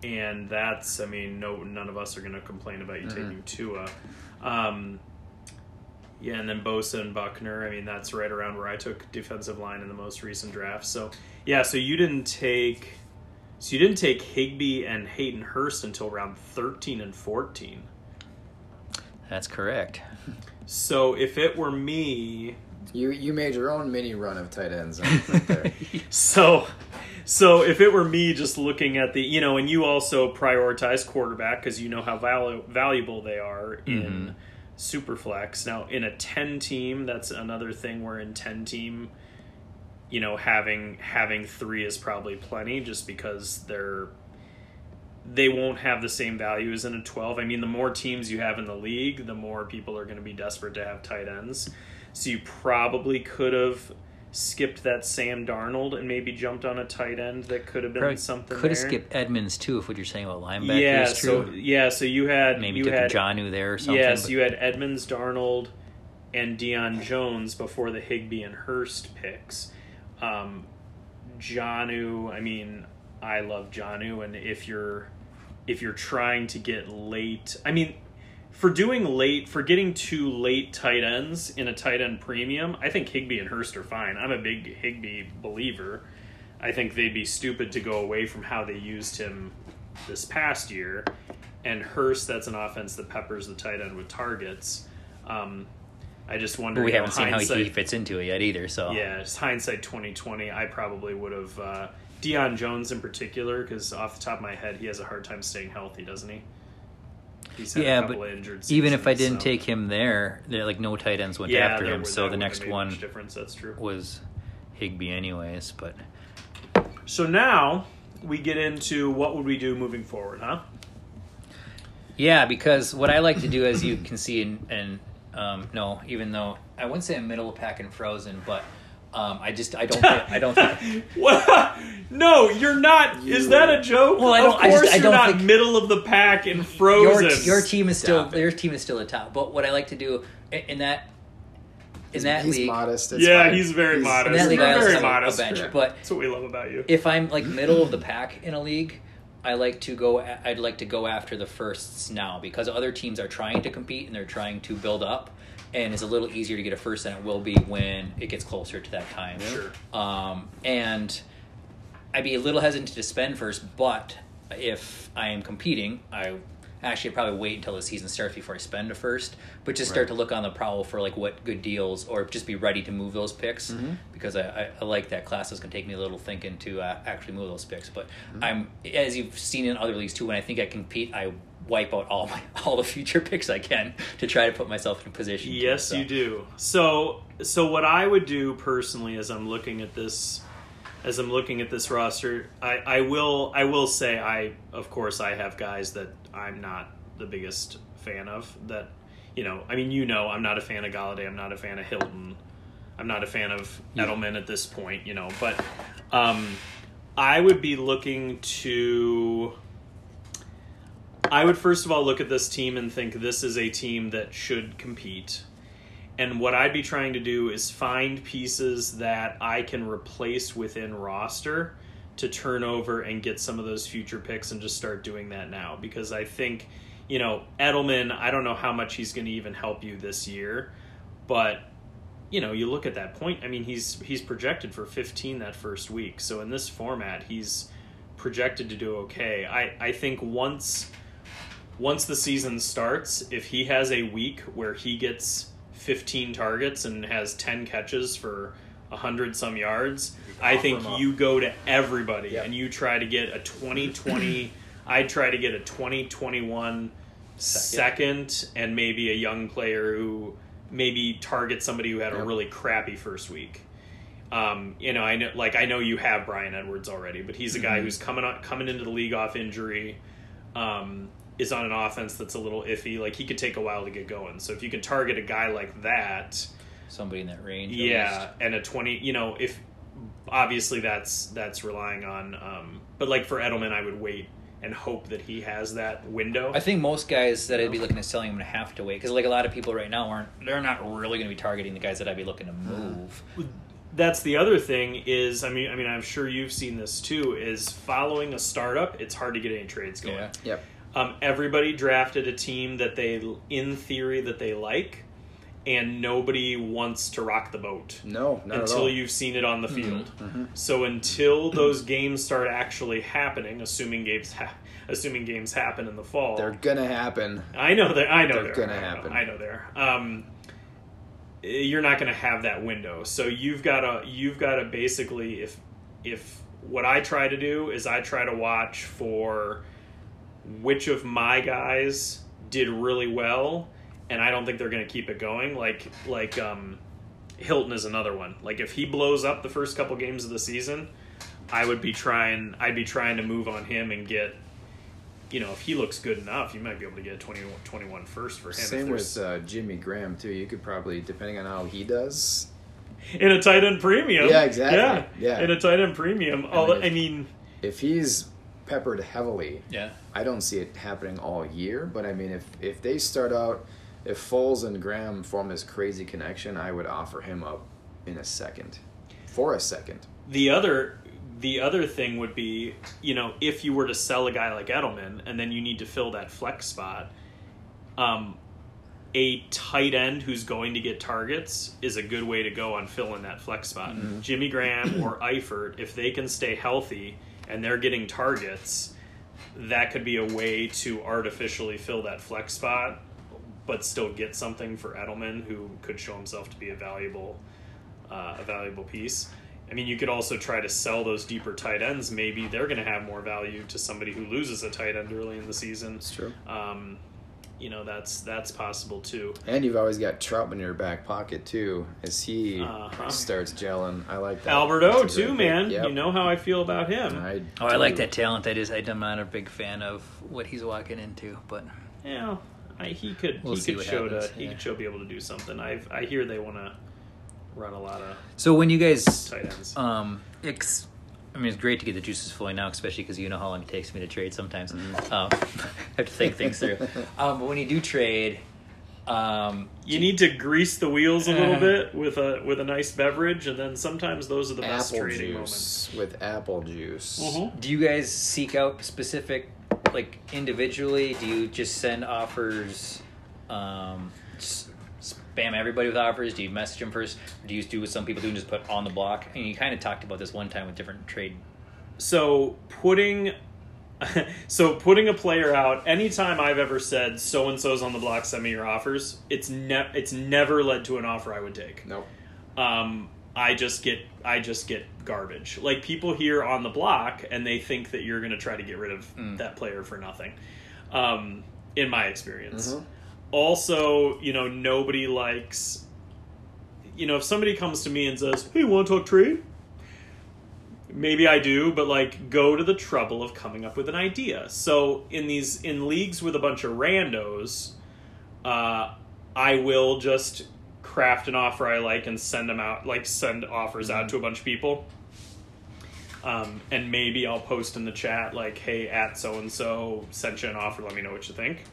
and that's I mean no none of us are going to complain about you taking Tua. Um, Yeah, and then Bosa and Buckner. I mean, that's right around where I took defensive line in the most recent draft. So, yeah, so you didn't take, so you didn't take Higbee and Hayden Hurst until round thirteen and fourteen. That's correct. So if it were me, You you made your own mini run of tight ends [LAUGHS] right there. so so if it were me just looking at the you know and you also prioritize quarterback because you know how valu- valuable they are in mm-hmm. superflex. Now in a 10 team that's another thing where in 10 team you know having having three is probably plenty just because they're they won't have the same value as in a 12 i mean the more teams you have in the league the more people are going to be desperate to have tight ends so you probably could have skipped that Sam Darnold and maybe jumped on a tight end that could have been Probably something. could have there. skipped Edmunds too, if what you're saying about linebackers Yeah, is true. so yeah, so you had Maybe you took had Njoku there or something. yes, but- you had Edmunds, Darnold, and Deion Jones before the Higbee and Hurst picks. Um, Njoku, I mean, I love Njoku, and if you're if you're trying to get late, I mean, for doing late for getting two late tight ends in a tight end premium, I think Higbee and Hurst are fine. I'm a big Higbee believer. I think they'd be stupid to go away from how they used him this past year. And Hurst, that's an offense that peppers the tight end with targets. Um, I just wonder. but we you know, haven't seen how he fits into it yet either. So yeah, it's hindsight twenty twenty. I probably would have uh, Deion Jones in particular because off the top of my head, he has a hard time staying healthy, doesn't he? He's had Yeah, a couple but injured. even if I didn't so- take him there, there like no tight ends went yeah, after him. would- So the next one difference. That's true. was Higbee, anyways. But So now we get into what would we do moving forward, huh? yeah, because what I like to do, as you can see, and um, no, even though I wouldn't say I'm middle of pack and frozen, but um, I just I don't think, I don't think [LAUGHS] What? No, you're not. Is that a joke? Well, I of don't- I course just- I you're don't not think- middle of the pack and frozen. your team is still Stop it. your team is still at top. But what I like to do in, in that in that he's league, modest. It's yeah, fine. he's very He's- modest. in that league, You're I also very modest. a bench. Yeah. But That's what we love about you. if I'm like middle of the [LAUGHS] pack in a league, I like to go. I'd like to go after the firsts now because other teams are trying to compete and they're trying to build up, and it's a little easier to get a first than it will be when it gets closer to that time. Sure. Um, and I'd be a little hesitant to spend first, but if I am competing, I actually I'd probably wait until the season starts before I spend a first, but just start Right. to look on the prowl for like what good deals or just be ready to move those picks because I, I, I like that class. It's going to take me a little thinking to uh, actually move those picks. But I'm as you've seen in other leagues too. When I think I compete, I wipe out all [LAUGHS] my all the future picks I can to try to put myself in a position. to, Yes, so. you do. So, so what I would do personally, as I'm looking at this, as I'm looking at this roster, I, I will, I will say, I of course I have guys that I'm not the biggest fan of. That, you know, I mean, you know, I'm not a fan of Golladay. I'm not a fan of Hilton. I'm not a fan of Edelman at this point. You know, but um, I would be looking to. I would first of all look at this team and think this is a team that should compete. And what I'd be trying to do is find pieces that I can replace within roster to turn over and get some of those future picks and just start doing that now. Because I think, you know, Edelman, I don't know how much he's going to even help you this year, but you know, you look at that point. I mean, he's he's projected for 15 that first week. So in this format, he's projected to do okay. I I think once once the season starts, if he has a week where he gets 15 targets and has 10 catches for 100 some yards, I think you go to everybody Yep. and you try to get a 2020 I'd try to get a 2021 second and maybe a young player who maybe targets somebody who had a really crappy first week. Um, you know, I know, like I know you have Bryan Edwards already, but he's a guy who's coming on, coming into the league off injury. Um, is on an offense that's a little iffy. Like he could take a while to get going. So if you can target a guy like that, Somebody in that range. yeah, least. and a twenty, you know, if obviously that's that's relying on. Um, but like for Edelman, I would wait and hope that he has that window. I think most guys that I'd be looking at selling, I'm going to have to wait because like a lot of people right now aren't. They're not really going to be targeting the guys that I'd be looking to move. that's the other thing is I mean I mean I'm sure you've seen this too is following a startup it's hard to get any trades going. Yeah. Yep. Um, everybody drafted a team that they in theory that they like and nobody wants to rock the boat No, not at until all. you've seen it on the Mm-hmm. field. So until those games start actually happening, assuming games ha- assuming games happen in the fall, They're gonna happen. I know that I know They're they're, gonna I know, happen. I know they're. Um, you're not going to have that window, so you've got to you've got to basically if if what I try to do is I try to watch for which of my guys did really well, and I don't think they're going to keep it going. Like like um, Hilton is another one. Like if he blows up the first couple games of the season, I would be trying. I'd be trying to move on him and get. You know, if he looks good enough, you might be able to get 21, 21 first for him. Same with uh, Jimmy Graham too. You could probably, depending on how he does, in a tight end premium. Yeah, exactly. Yeah, Yeah. In a tight end premium. Although, if- I mean, if he's peppered heavily, Yeah. I don't see it happening all year. But I mean, if if they start out, if Foles and Graham form this crazy connection, I would offer him up in a second, for a second. the other the other thing would be, you know, if you were to sell a guy like Edelman and then you need to fill that flex spot, um, a tight end who's going to get targets is a good way to go on filling that flex spot. Jimmy Graham or Eifert, if they can stay healthy and they're getting targets, that could be a way to artificially fill that flex spot, but still get something for Edelman, who could show himself to be a valuable, uh, a valuable piece. I mean, you could also try to sell those deeper tight ends. Maybe they're going to have more value to somebody who loses a tight end early in the season. It's true. Um, you know, that's that's possible too. And you've always got Trautman in your back pocket too, as he Uh-huh. starts gelling. I like that. Alberto That's too, pick. man. Yep. You know how I feel about him. I Oh, I like that talent. I just I'm not a big fan of what he's walking into, but Yeah, I, he could We'll he see could show happens, to he could show be able to do something. I I hear they want to run a lot of so when you guys tight ends. Um, it's, I mean, it's great to get the juices flowing now, especially because you know how long it takes me to trade sometimes. Um, [LAUGHS] I have to think things through. Um, but when you do trade, um, you need to grease the wheels a little Uh. bit with a with a nice beverage, and then sometimes those are the best apple trading moments. with apple juice. Mhm. do you guys seek out specific, like individually? Do you just send offers? Um, s- spam everybody with offers? Do you message them first? Or do you do what some people do and just put on the block? And you kind of talked about this one time with different trade. So putting [LAUGHS] so putting a player out anytime I've ever said so and so's on the block, send me your offers. It's ne- it's never led to an offer I would take. Nope. um, I just get I just get garbage. Like people here on the block, and they think that you're going to try to get rid of that player for nothing. Um, in my experience, Mhm. Also, you know, nobody likes. You know, if somebody comes to me and says, "Hey, want to talk trade?" Maybe I do, but like go to the trouble of coming up with an idea. So in these in leagues with a bunch of randos, uh, I will just craft an offer I like and send them out, like send offers out to a bunch of people. Um, and maybe I'll post in the chat like, "Hey, at so and so sent you an offer. Let me know what you think."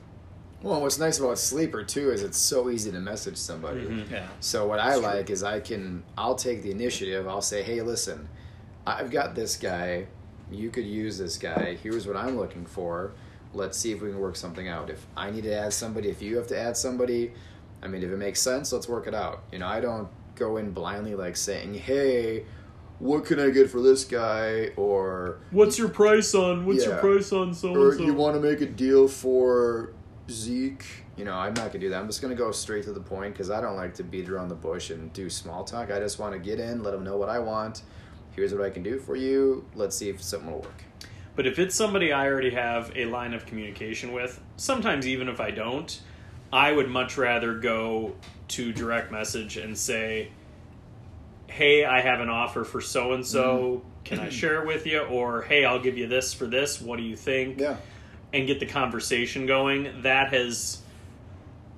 Well, what's nice about Sleeper too is it's so easy to message somebody. Mm-hmm. Yeah. So what I like is I can I'll take the initiative. I'll say, "Hey, listen, I've got this guy. You could use this guy. Here's what I'm looking for. Let's see if we can work something out. If I need to add somebody, if you have to add somebody, I mean, if it makes sense, let's work it out. You know, I don't go in blindly like saying, "Hey, what can I get for this guy?" or What's your price on? What's your price on so or and so? you want to make a deal for Zeke. You know, I'm not gonna do that. I'm just gonna go straight to the point because I don't like to beat around the bush and do small talk. I just want to get in, let them know what I want. Here's what I can do for you. Let's see if something will work. But if it's somebody I already have a line of communication with, sometimes even if I don't, I would much rather go to direct message and say, "Hey, I have an offer for so and so. Mm-hmm. Can I share it with you?" Or, "Hey, I'll give you this for this. What do you think?" Yeah. And get the conversation going, that has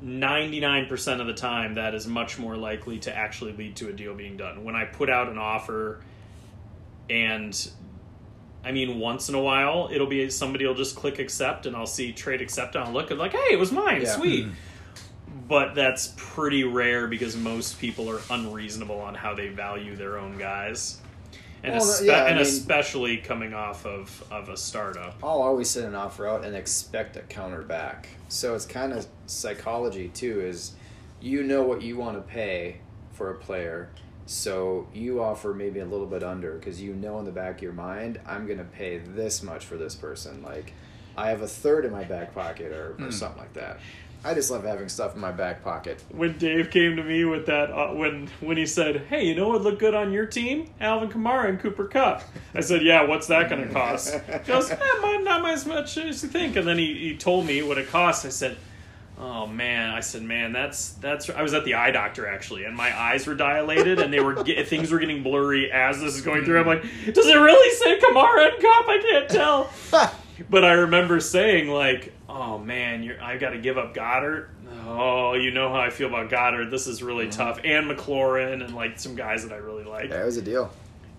99% of the time that is much more likely to actually lead to a deal being done. When I put out an offer and I mean once in a while it'll be somebody will just click accept and I'll see trade accept and I'll look at like, "Hey, it was mine. Yeah. Sweet." Hmm. But that's pretty rare because most people are unreasonable on how they value their own guys. And, Well, espe- yeah, and mean- especially coming off of, of a startup. I'll always send an offer out and expect a counter back. So it's kind of psychology too. Is you know what you want to pay for a player, so you offer maybe a little bit under because you know in the back of your mind, I'm going to pay this much for this person. Like, I have a third in my back pocket or, or hmm. something like that. I just love having stuff in my back pocket. when Dave came to me with that uh, when when he said, "Hey, you know what would look good on your team? Alvin Kamara and Cooper Kupp." I said, "Yeah, what's that going to cost?" He goes, eh, might- "Not as much as you think." And then he, he told me what it cost. I said, "Oh man," I said, "Man, that's that's." I was at the eye doctor actually, and my eyes were dilated, and they were get, [LAUGHS] things were getting blurry as this is going through. I'm like, "Does it really say Kamara and Kupp? I can't tell." [LAUGHS] But I remember saying like, "Oh man, you're, I got to give up Goedert." Oh, you know how I feel about Goedert. This is really tough. And McLaurin and like some guys that I really like. Yeah, it was a deal.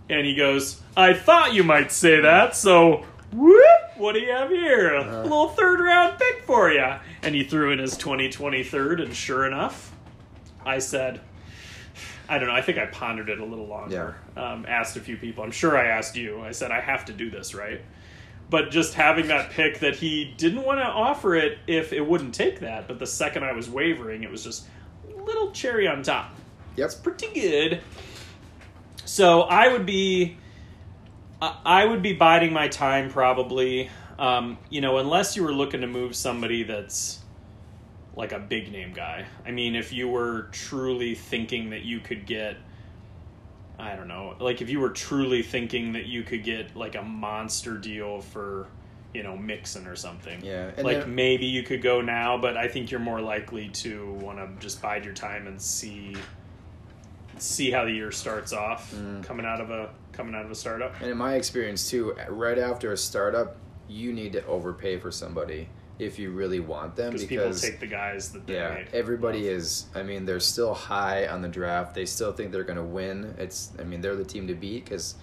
And he goes, "I thought you might say that, so whoop, what do you have here? A little third round pick for you." And he threw in his 2020 third, and sure enough, I said. I don't know. I think I pondered it a little longer. Um, asked a few people. I'm sure I asked you. I said I have to do this, right? But just having that pick that he didn't want to offer it if it wouldn't take that but the second i was wavering it was just a little cherry on top. Yep. pretty good. So i would be I- i would be biding my time probably um, you know unless you were looking to move somebody that's like a big name guy. I mean if you were truly thinking that you could get I don't know. Like if you were truly thinking that you could get like a monster deal for, you know, Mixon or something. Yeah, like maybe you could go now, but I think you're more likely to want to just bide your time and see see how the year starts off Mm. coming out of a coming out of a startup. And in my experience too, right after a startup, you need to overpay for somebody if you really want them Because people take the guys that they made. yeah, everybody is. I mean, they're still high on the draft. They still think they're going to win. It's. I mean, they're the team to beat because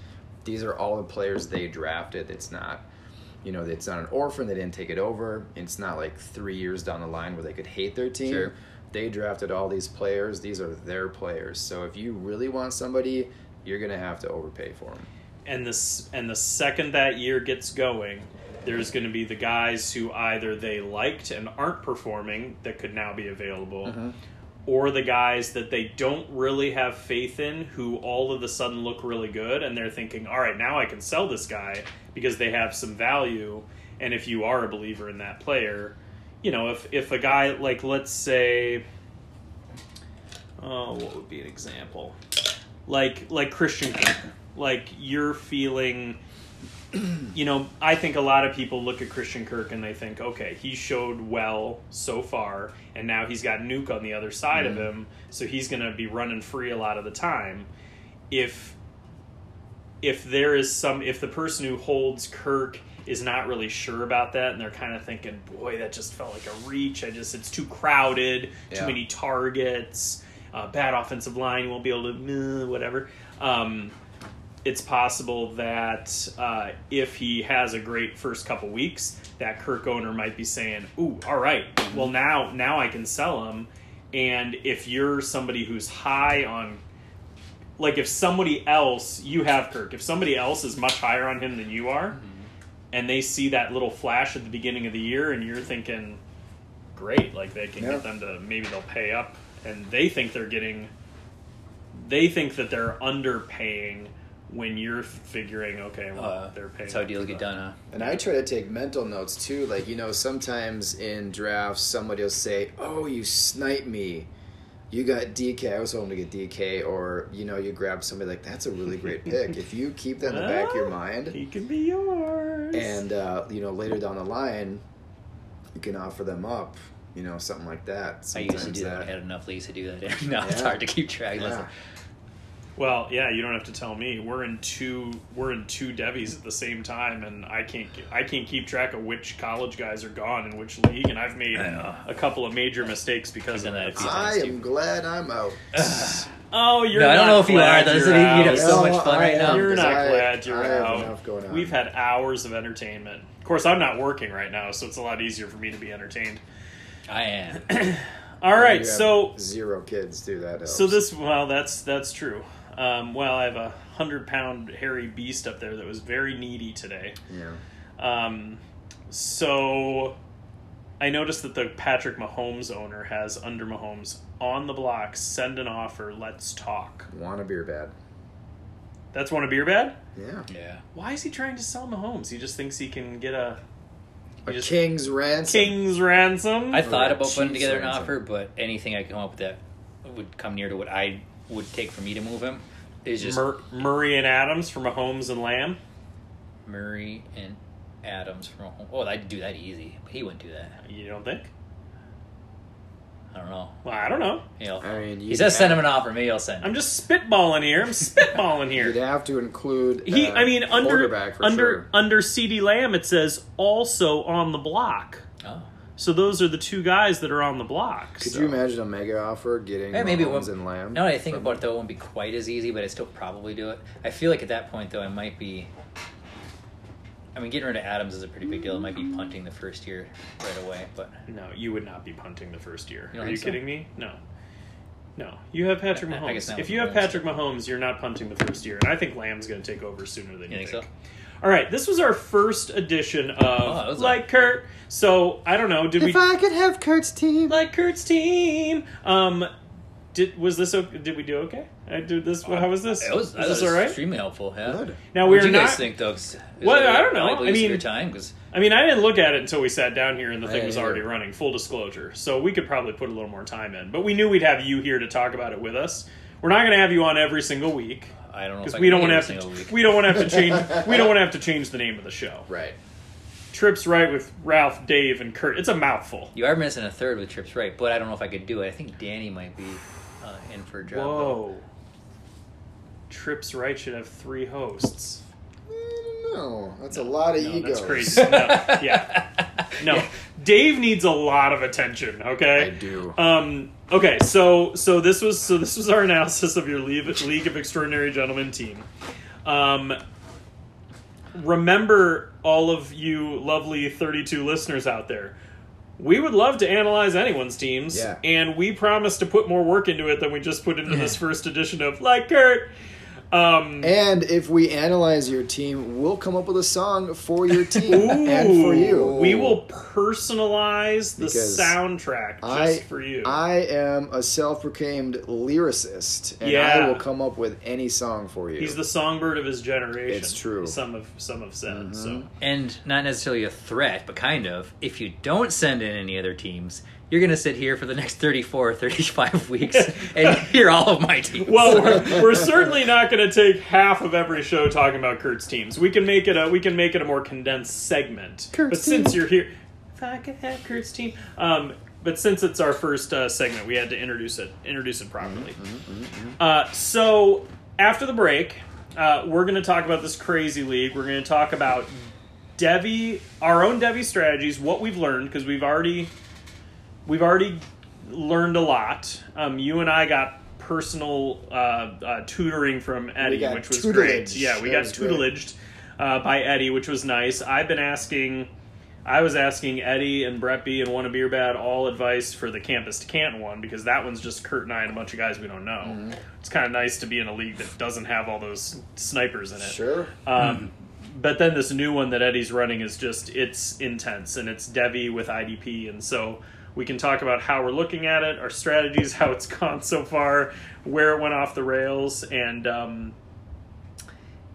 these are all the players they drafted. It's not. You know, it's not an orphan. They didn't take it over. It's not like three years down the line where they could hate their team. Sure. They drafted all these players. These are their players. So if you really want somebody, you're going to have to overpay for them. and this and the second that year gets going there's going to be the guys who either they liked and aren't performing that could now be available mm-hmm. or the guys that they don't really have faith in who all of a sudden look really good and they're thinking all right now i can sell this guy because they have some value and if you are a believer in that player you know if if a guy like let's say oh what would be an example like like Christian Kirk. Like you're feeling [CLEARS THROAT] you know, I think a lot of people look at Christian Kirk and they think, okay, he showed well so far, and now he's got Nuk on the other side of him, so he's going to be running free a lot of the time. If if there is some, if the person who holds Kirk is not really sure about that, and they're kind of thinking, boy, that just felt like a reach. I just, it's too crowded, too many targets, uh, bad offensive line, won't be able to, meh, whatever. Um, it's possible that uh, if he has a great first couple weeks, that Kirk owner might be saying, "Ooh, all right, well now now I can sell him." And if you're somebody who's high on, like if somebody else you have Kirk, if somebody else is much higher on him than you are, and they see that little flash at the beginning of the year, and you're thinking, "Great, like they can Yeah. get them to maybe they'll pay up," and they think they're getting they think that they're underpaying when you're figuring, okay, well, Uh, they're paying. that's how up deals get done, huh? And I try to take mental notes too. Like, you know, sometimes in drafts, somebody will say, Oh, you snipe me. You got DK. I was hoping to get DK. Or, you know, you grab somebody like, That's a really great [LAUGHS] pick. if you keep that in the back of your mind, He can be yours. and, uh, you know, later down the line, you can offer them up, you know, something like that. I used to do that. I had enough leagues to do that. [LAUGHS] now it's hard to keep track. Yeah. Well, yeah, you don't have to tell me. We're in two. We're in two Devys at the same time, and I can't. I can't keep track of which college guys are gone in which league, and I've made a couple of major mistakes because of that that. a few So- times. I too. am glad I'm out. [SIGHS] Oh, you're. No, I don't know if you glad are. Doesn't you're it- you'd have so much fun I right am, now. You're not I- glad you're I have out. going on. We've had hours of entertainment. Of course, I'm not working right now, so it's a lot easier for me to be entertained. I am. [COUGHS] All You right, have so zero kids do that. Helps. So this, well, that's that's true. Um, well, I have a hundred pound hairy beast up there that was very needy today. yeah. Um, so I noticed that the Patrick Mahomes owner has under Mahomes on the block. Send an offer. Let's talk. Want a beer bad? That's want a beer bad. Yeah. Yeah. Why is he trying to sell Mahomes? He just thinks he can get a A just- king's ransom. king's ransom. I thought about putting Chiefs together an offer, but anything I come up with that would come near to what I would take for me to move him is just Mur- Murray and Adams for Mahomes and Lamb. Murray and Adams from home. Oh, I'd do that easy, but he wouldn't do that. You don't think? I don't know. Well, I don't know. He'll, I mean, he you'd says send him an offer. Maybe I'll send. I'm just spitballing here. I'm spitballing here. [LAUGHS] You'd have to include. He, uh, I mean, under for under sure. under CeeDee Lamb, it says also on the block. So those are the two guys that are on the block. Could so- you imagine a mega offer getting Yeah, maybe it Mahomes won't- and Lamb? now that I think from- about it, though, it won't be quite as easy, but I'd still probably do it. I feel like at that point, though, I might be. I mean, getting rid of Adams is a pretty big deal. It might be punting the first year right away, but No, you would not be punting the first year. You Are you so? kidding me? No. No. You have Patrick I- I Mahomes. guess if you have Mahomes. Patrick Mahomes, you're not punting the first year. And I think Lamb's going to take over sooner than you, You think so? All right, this was our first edition of Oh, that was a- Like Kurt. So, I don't know, did we If I could have Kurt's team. like Kurt's team? Um did was this okay? Did we do okay? I do this. How was this? it was, was this all right? extremely helpful. Yeah. Good. Now What we're do you not. guys think, though? 'Cause it was Well, a I don't know. valuable I use of mean- your time because I mean, I didn't look at it until we sat down here and the I thing was didn't already either. running. Full disclosure, so we could probably put a little more time in. But we knew we'd have you here to talk about it with us. We're not going to have you on every single week I don't know if because I we can don't want to have to. single. We don't want to have to [LAUGHS] change. we don't want to have to change the name of the show. Right. Trips right with Ralph, Dave, and Kurt. It's a mouthful. You are missing a third with trips right, but I don't know if I could do it. I think Danny might be uh, in for a job. though. Whoa. Trips right should have three hosts. No, that's a lot of No, egos. that's crazy. [LAUGHS] No, yeah. No, Dave needs a lot of attention. Okay, I do. Um, okay, so so this was so this was our analysis of your League, League of Extraordinary Gentlemen team. Um, remember, all of you lovely thirty-two listeners out there, we would love to analyze anyone's teams, Yeah. and we promise to put more work into it than we just put into this first edition of Like Kurt. Um, And if we analyze your team, we'll come up with a song for your team and for you. we will personalize the Because soundtrack just I, for you. I am a self-proclaimed lyricist, and Yeah. I will come up with any song for you. He's the songbird of his generation. It's true. Mm-hmm. Some have some have said so. And not necessarily a threat, but kind of. If you don't send in any other teams, you're going to sit here for the next 34 or 35 [LAUGHS] weeks and [LAUGHS] hear all of my teams. Well, we're, [LAUGHS] we're certainly not going to take half of every show talking about Kurt's teams. We can make it a we can make it a more condensed segment. Kurt's but since team. you're here, if I could have Kurt's team. Um, but since it's our first uh, segment, we had to introduce it introduce it properly. Uh, so after the break, uh, we're going to talk about this crazy league. We're going to talk about Devy, our own Devy strategies, what we've learned because we've already we've already learned a lot. Um, you and I got personal uh, uh, tutoring from Eddie, which was great. Yeah, we That got tutelaged uh, by Eddie, which was nice. I've been asking. I was asking Eddie and Brett B and One a Beer Bad all advice for the Campus to Canton one because that one's just Kurt and I and a bunch of guys we don't know. Mm-hmm. It's kind of nice to be in a league that doesn't have all those snipers in it. Sure. Um, But then this new one that Eddie's running is just it's intense and it's Devy with IDP, and so we can talk about how we're looking at it, our strategies, [LAUGHS] how it's gone so far, where it went off the rails, and um,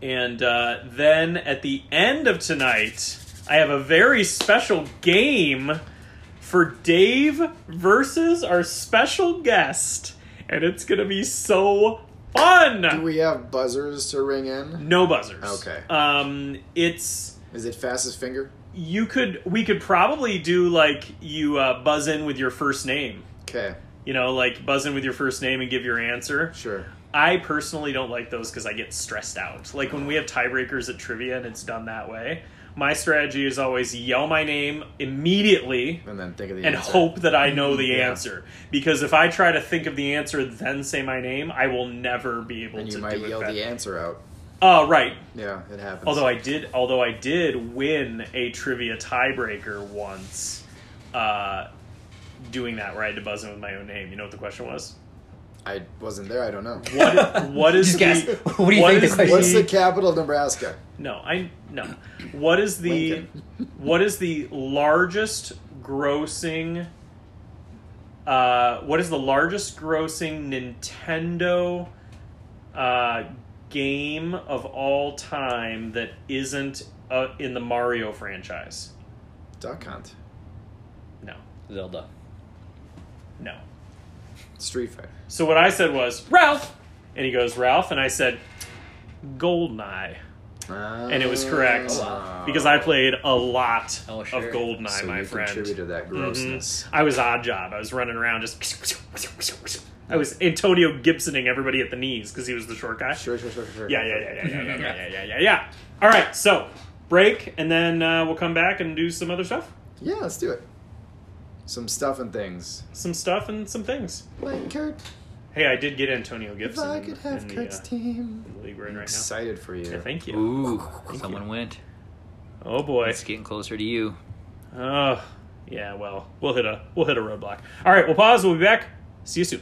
and uh, then at the end of tonight, I have a very special game for Dave versus our special guest, and it's gonna be so fun. Do we have buzzers to ring in? No buzzers. Okay. Um, it's Is it fastest finger? You could we could probably do like you uh, buzz in with your first name. Okay, You know, like buzz in with your first name and give your answer. sure. I personally don't like those because I get stressed out. Like when we have tiebreakers at trivia and it's done that way. My strategy is always yell my name immediately And then think of the and answer. hope that I know the [LAUGHS] Yeah. answer. Because if I try to think of the answer then say my name, I will never be able And to you might do yell better. the answer out. Oh, right. Yeah, it happens. Although I did, although I did win a trivia tiebreaker once, uh, doing that where I had to buzz in with my own name. You know what the question was? I wasn't there, I don't know. What What is Just guess. the [LAUGHS] What do you think the is question What's the capital of Nebraska? no? I no. What is the what is the largest grossing? Uh, what is the largest grossing Nintendo uh, game of all time that isn't uh, in the Mario franchise? Duck Hunt. No, Zelda. no. Street Fighter. So what I said was Ralph, and he goes Ralph, and I said Goldeneye, and it was correct Ah. because I played a lot Oh, sure. of Goldeneye, so my you friend. contributed to that grossness. I was odd job. I was running around just. [LAUGHS] I was Antonio Gibsoning everybody at the knees because he was the short guy. Sure, sure, sure, sure. Yeah, yeah, yeah, yeah, yeah, yeah, yeah, yeah, yeah, yeah. [LAUGHS] All right, so break, and then uh, we'll come back and do some other stuff, Yeah, let's do it. Some stuff and things. some stuff, and some things. Like Kurt, Hey, I did get Antonio if Gibson. I could have in the, Kurt's uh, team. in the league we're in right now. Excited for you. Yeah, thank you. Ooh, Thank someone you. went. Oh boy. It's getting closer to you. Oh, yeah. Well, we'll hit a we'll hit a roadblock. All right, we'll pause. We'll be back. See you soon.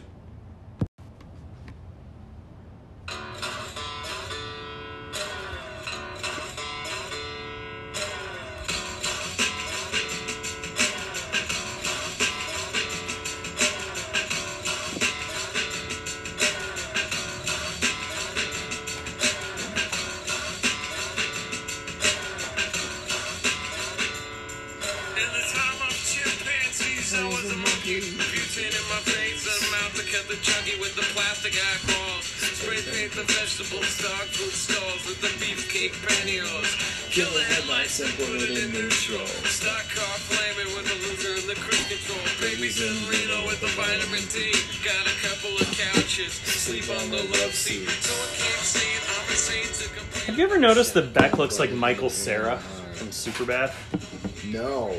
On the love seat. So I can't see it, I'm insane to complain. Have you ever noticed that Beck looks like Michael Cera from Superbad? No.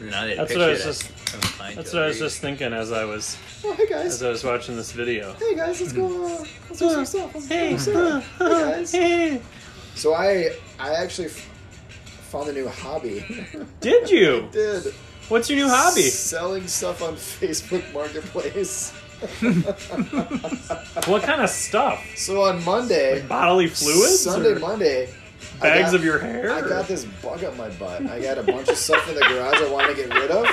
Now that That's what I was just- I'm fine That's what I was agree. just thinking as I was Oh, hey guys. as I was watching this video. Hey guys, let's go. Uh, let's do some stuff. Let's Hey, go Sarah. Hey guys. hey. So I, I actually f- found a new hobby. [LAUGHS] Did you? Did What's your new hobby? selling stuff on Facebook Marketplace. [LAUGHS] What kind of stuff? So on Monday, Bodily fluids? Sunday, or Monday, I bags got- of your hair? I got this bug up my butt. I got a bunch of stuff in the garage I want to get rid of.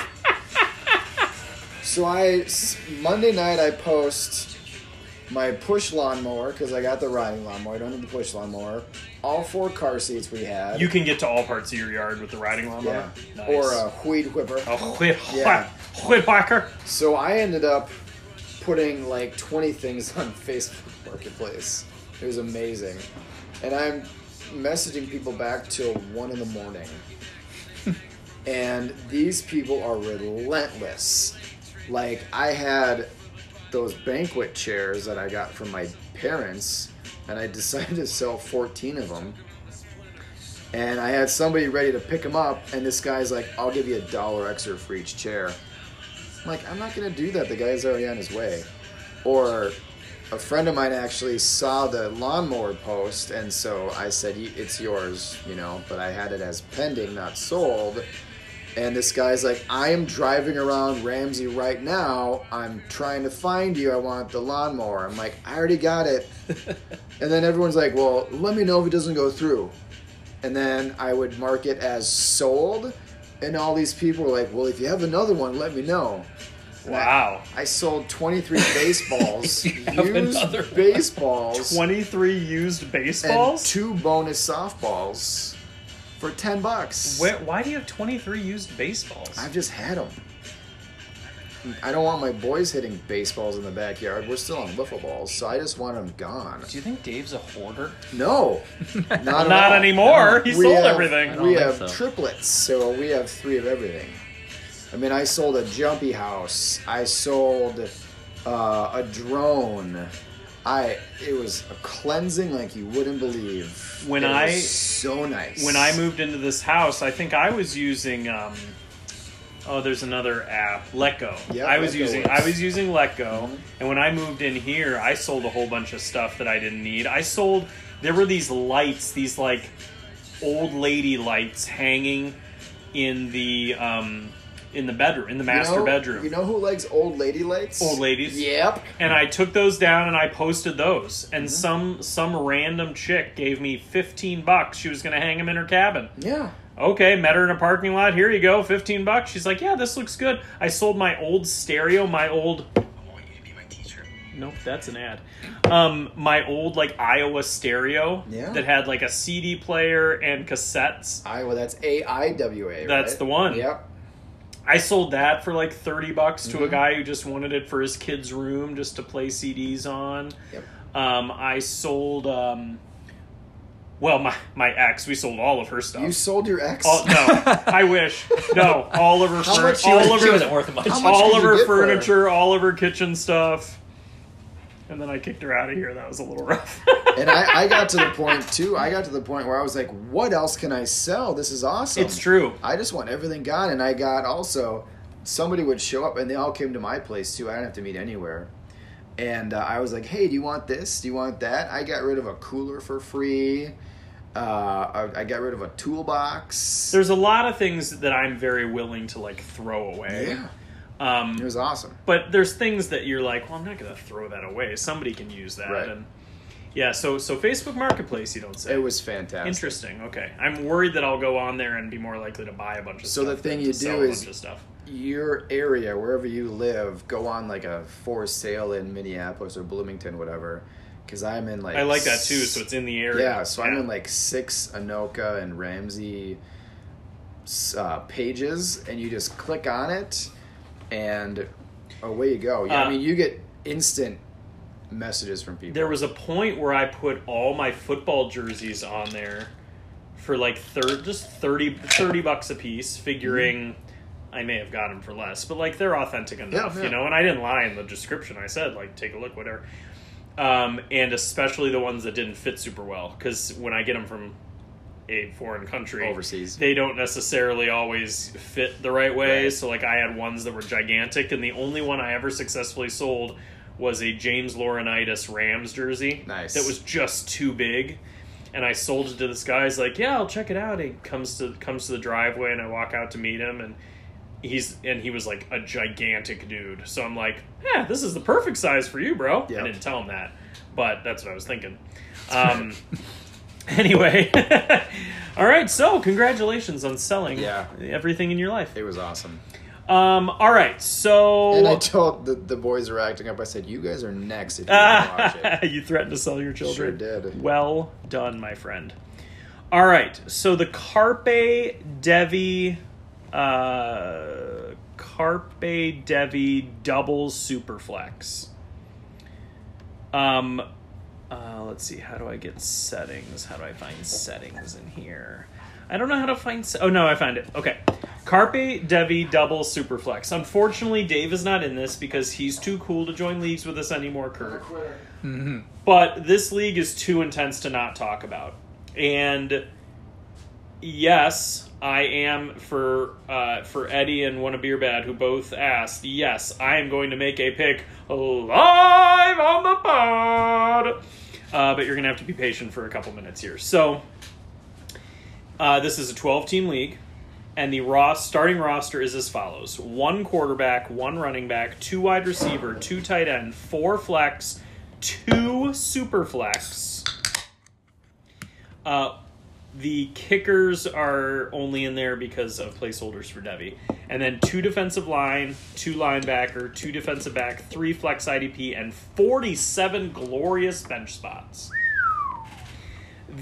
So I s- Monday night I post my push lawnmower because I got the riding lawnmower. I don't need the push lawnmower. All four car seats we had. You can get to all parts of your yard with the riding lawnmower. yeah, Nice. or a weed whipper. a whip, Yeah. [LAUGHS] whip whacker. So I ended up putting like 20 things on [LAUGHS] Facebook Marketplace. It was amazing. And I'm messaging people back till 1 in the morning. [LAUGHS] and these people are relentless. Like, I had those banquet chairs that I got from my parents, and I [LAUGHS] decided to sell 14 of them. And I had somebody ready to pick them up, and this guy's like, I'll give you a dollar extra for each chair. I'm like, I'm not gonna do that. The guy's already on his way. Or a friend of mine actually saw the lawnmower post, and so I said, "It's yours," you know. But I had it as pending, not sold. And this guy's like, "I am driving around Ramsey right now. I'm trying to find you. I want the lawnmower." I'm like, "I already got it." [LAUGHS] and then everyone's like, "Well, let me know if it doesn't go through." And then I would mark it as sold, and all these people were like, "Well, if you have another one, let me know." And I- Wow. I sold 23 [LAUGHS] baseballs, used another baseballs, 23 used and baseballs? two bonus softballs for 10 bucks. Where, why do you have 23 used baseballs? I've just had them. I don't want my boys hitting baseballs in the backyard. We're still on wiffle balls, so I just want them gone. do you think Dave's a hoarder? No, [LAUGHS] not, Not all. anymore. He We sold have- everything. We have so. triplets, so we have three of everything. I mean, I sold a jumpy house. I sold uh, a drone. I it was a cleansing like you wouldn't believe. When It was I- so nice. When I moved into this house, I think I was using. Um, oh, there's another app, Letgo. Yeah, I was Letgo using. works. I was using Letgo, Mhm. and when I moved in here, I sold a whole bunch of stuff that I didn't need. I sold. There were these lights, these like old lady lights hanging in the um, in the bedroom, in the You master know- bedroom. You know who likes old lady lights? Old ladies. Yep. and I took those down and I posted those. And Mm-hmm. some some random chick gave me fifteen bucks. She was going to hang them in her cabin. Yeah. Okay, met her in a parking lot. Here you go, fifteen bucks. She's like, yeah, this looks good. I sold my old stereo, my old I want you to be my teacher. Nope, that's an ad. Um, my old like Aiwa stereo Yeah. that had like a CD player and cassettes. Aiwa, that's A I W A. That's right? the one. Yep. I sold that for like thirty bucks to a Mhm. guy who just wanted it for his kid's room just to play CDs on. Yep. Um, I sold. Um, well, my my ex, we sold all of her stuff. You sold your ex. all, no, [LAUGHS] I wish. No, all of her, How fur- much she all was- of she her, wasn't worth much. How much all did of you her get for her? furniture, all of her kitchen stuff. And then I kicked her out of here. That was a little rough. [LAUGHS] and I, I [LAUGHS] got to the point too. I got to the point where I was like, "What else can I sell? This is awesome." It's true. I just want everything gone, and I got also somebody would show up, and they all came to my place too. I didn't have to meet anywhere, and uh, I was like, "Hey, do you want this? Do you want that?" I got rid of a cooler for free. Uh, I, I got rid of a toolbox. There's a lot of things that I'm very willing to like throw away. yeah, Um, it was awesome. but there's things that you're like, well, I'm not going to throw that away. Somebody can use that. Right. And yeah, so so Facebook Marketplace, you don't say. It was fantastic. interesting. Okay, I'm worried that I'll go on there and be more likely to buy a bunch of stuff. So stuff. the thing you do is- stuff. Your area, wherever you live, go on like a for sale in Minneapolis or Bloomington, whatever. Because I'm in like I like that too. So it's in the area. Yeah, so I'm in like six Anoka and Ramsey uh, pages, and you just click on it, and away you go. Yeah, Uh, I mean, you get instant messages from people. There was a point where I put all my football jerseys on there for like thir- just 30, 30 bucks a piece, figuring I may have got them for less, but like they're authentic enough, yeah. you know. And I didn't lie in the description. I said like take a look, whatever. Um, and especially the ones that didn't fit super well, because when I get them from a foreign country Overseas. they don't necessarily always fit the right way. Right. So like I had ones that were gigantic, and the only one I ever successfully sold was a James Laurinaitis Rams jersey. Nice. That was just too big. And I sold it to this guy. He's like, "Yeah, I'll check it out." He comes to comes to the driveway, and I walk out to meet him, and he's and he was like a gigantic dude. So I'm like, "Yeah, this is the perfect size for you, bro." Yep. I didn't tell him that, but that's what I was thinking. Um, [LAUGHS] anyway, [LAUGHS] all right. So congratulations on selling Yeah. everything in your life. It was awesome. Um, all right. So And I told the, the boys were acting up. I said, "You guys are next if you [LAUGHS] watch it." you threatened to sell your children. Sure did. Well done, my friend. All right, so the Carpe Devy, uh, Carpe Devy double superflex. Um, uh, let's see. How do I get settings? How do I find settings in here? I don't know how to find. Se- oh no, I found it. Okay, Carpe Devy double superflex. Unfortunately, Dave is not in this because he's too cool to join leagues with us anymore. Kurt but this league is too intense to not talk about. And yes, I am for uh, for Eddie and One a Beer Bad who both asked. Yes, I am going to make a pick live on the pod. Uh, but you're gonna have to be patient for a couple minutes here. So uh, this is a 12 team league. And the raw starting roster is as follows: one quarterback, one running back, two wide receiver, two tight end, four flex, two super flex. Uh, the kickers are only in there because of placeholders for Devy, and then two defensive line, two linebacker, two defensive back, three flex IDP, and forty-seven glorious bench spots.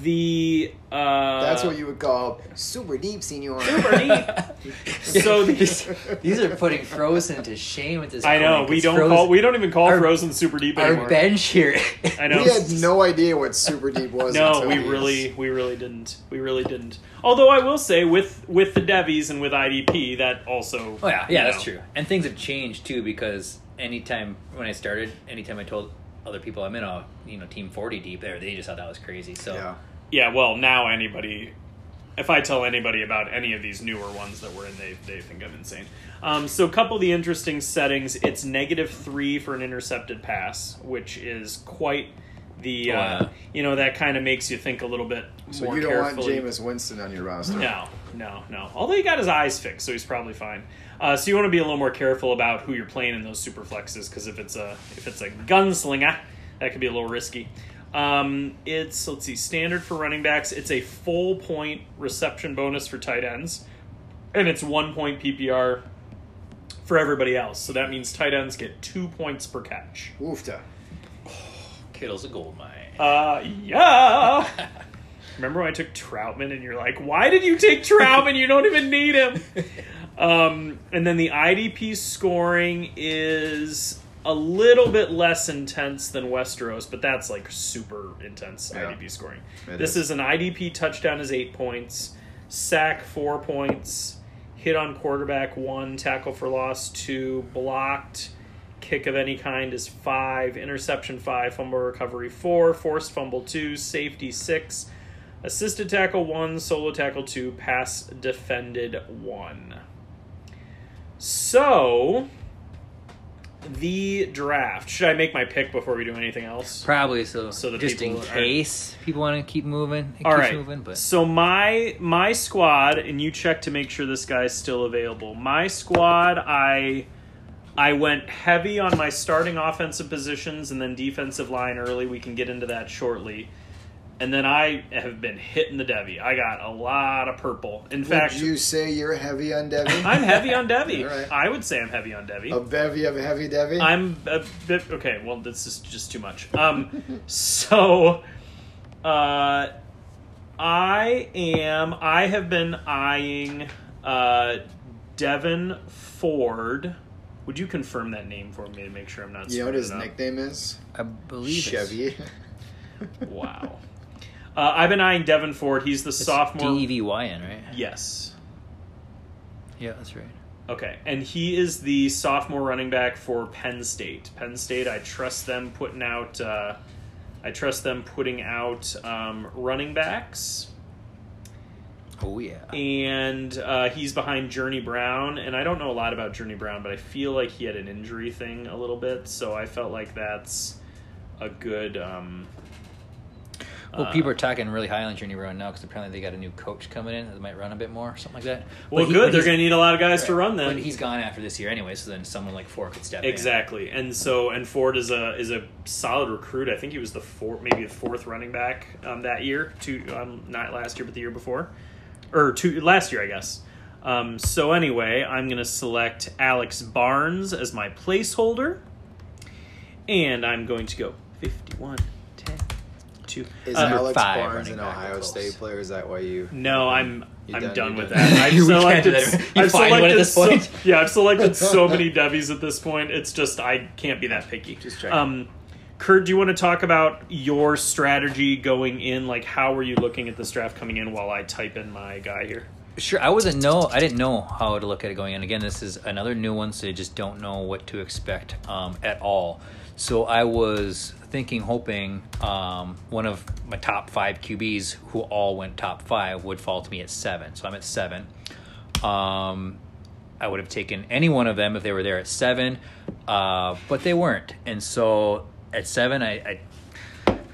The uh, That's what you would call super deep, senior. super deep. [LAUGHS] so these, these are putting Frozen to shame at this I know point, we 'cause don't Frozen- call we don't even call our- Frozen super deep our anymore. bench here. I know. We had no idea what super deep was. No, we these. really, we really didn't. We really didn't. Although I will say, with with the Devys and with IDP, that also. Oh yeah, yeah, that's know. true. And things have changed too because anytime when I started, anytime I told other people I'm in a you know team forty deep there, they just thought that was crazy. So Yeah. Yeah, well, now anybody, if I tell anybody about any of these newer ones that we're in, they they think I'm insane. Um, so a couple of the interesting settings. It's negative three for an intercepted pass, which is quite the Oh, uh, yeah. you know that kind of makes you think a little bit So more you don't carefully. want Jameis Winston on your roster. No, no, no. Although he got his eyes fixed, so he's probably fine. Uh, so you want to be a little more careful about who you're playing in those super flexes because if it's a if it's a gunslinger, that could be a little risky. Um, it's let's see, standard for running backs. It's a full point reception bonus for tight ends, and it's one point PPR for everybody else. So that means tight ends get two points per catch. Oofta. [SIGHS] Kittle's a gold mine. Uh, yeah. [LAUGHS] Remember when I took Trautman and you're like, why did you take Trautman? You don't even need him. [LAUGHS] Um, and then the IDP scoring is a little bit less intense than Westeros, but that's like super intense Yeah. IDP scoring. It this is. is an IDP touchdown is eight points, sack four points, hit on quarterback one, tackle for loss two, blocked, kick of any kind is five, interception five, fumble recovery four, forced fumble two, safety six, assisted tackle one, solo tackle two, pass defended one. So, the draft. Should I make my pick before we do anything else? Probably so. So the just in people are- case people want to keep moving, it All right. moving. But So my my squad, and you check to make sure this guy's still available. My squad, I I went heavy on my starting offensive positions and then defensive line early. We can get into that shortly. And then I have been hitting the Devy. I got a lot of purple. In fact, you say you're heavy on Devy? [LAUGHS] I'm heavy on Devy. All right. I would say I'm heavy on Devy. a bevy of heavy Devy. I'm a bit okay. Well, this is just too much. Um, [LAUGHS] so, uh, I am. I have been eyeing uh, Devyn Ford. Would you confirm that name for me to make sure I'm not? you know what his up? nickname is? I believe it's- Chevy. Wow. Uh, I've been eyeing Devyn Ford. He's the it's sophomore. D E V Y N, right? Yes. Yeah, that's right. Okay, and he is the sophomore running back for Penn State. Penn State, I trust them putting out. Uh, I trust them putting out um, running backs, Oh yeah. and uh, he's behind Journey Brown. And I don't know a lot about Journey Brown, but I feel like he had an injury thing a little bit, so I felt like that's a good. Um, Well, uh, people are talking really high on Journey Brown now because apparently they got a new coach coming in that might run a bit more, something like that. well, he- good. They're going to need a lot of guys to run then. But he's gone after this year anyway, so then someone like Ford could step in. Exactly, and so and Ford is a is a solid recruit. I think he was the fourth, maybe the fourth running back um, that year. Two, um, not last year, but the year before, or two last year, I guess. Um, so anyway, I'm going to select Alex Barnes as my placeholder, and I'm going to go 51, 10, 2. Is Uh, Alex five Barnes an Ohio close. State player? Is that why you? No, I'm You I'm done- done, with done. that. [LAUGHS] I've selected, that. You I've find one at selected this so- point? yeah, I've selected so [LAUGHS] many Devys at this point. It's just I can't be that picky. Just checking. Um, Kurt, do you want to talk about your strategy going in? Like, how were you looking at this draft coming in while I type in my guy here? Sure, I wasn't know. I didn't know how to look at it going in. Again, this is another new one, so you just don't know what to expect um, at all. So I was thinking, hoping um, one of my top five QBs, who all went top five, would fall to me at seven. So I'm at seven. Um, I would have taken any one of them if they were there at seven, uh, but they weren't. And so at seven, I, I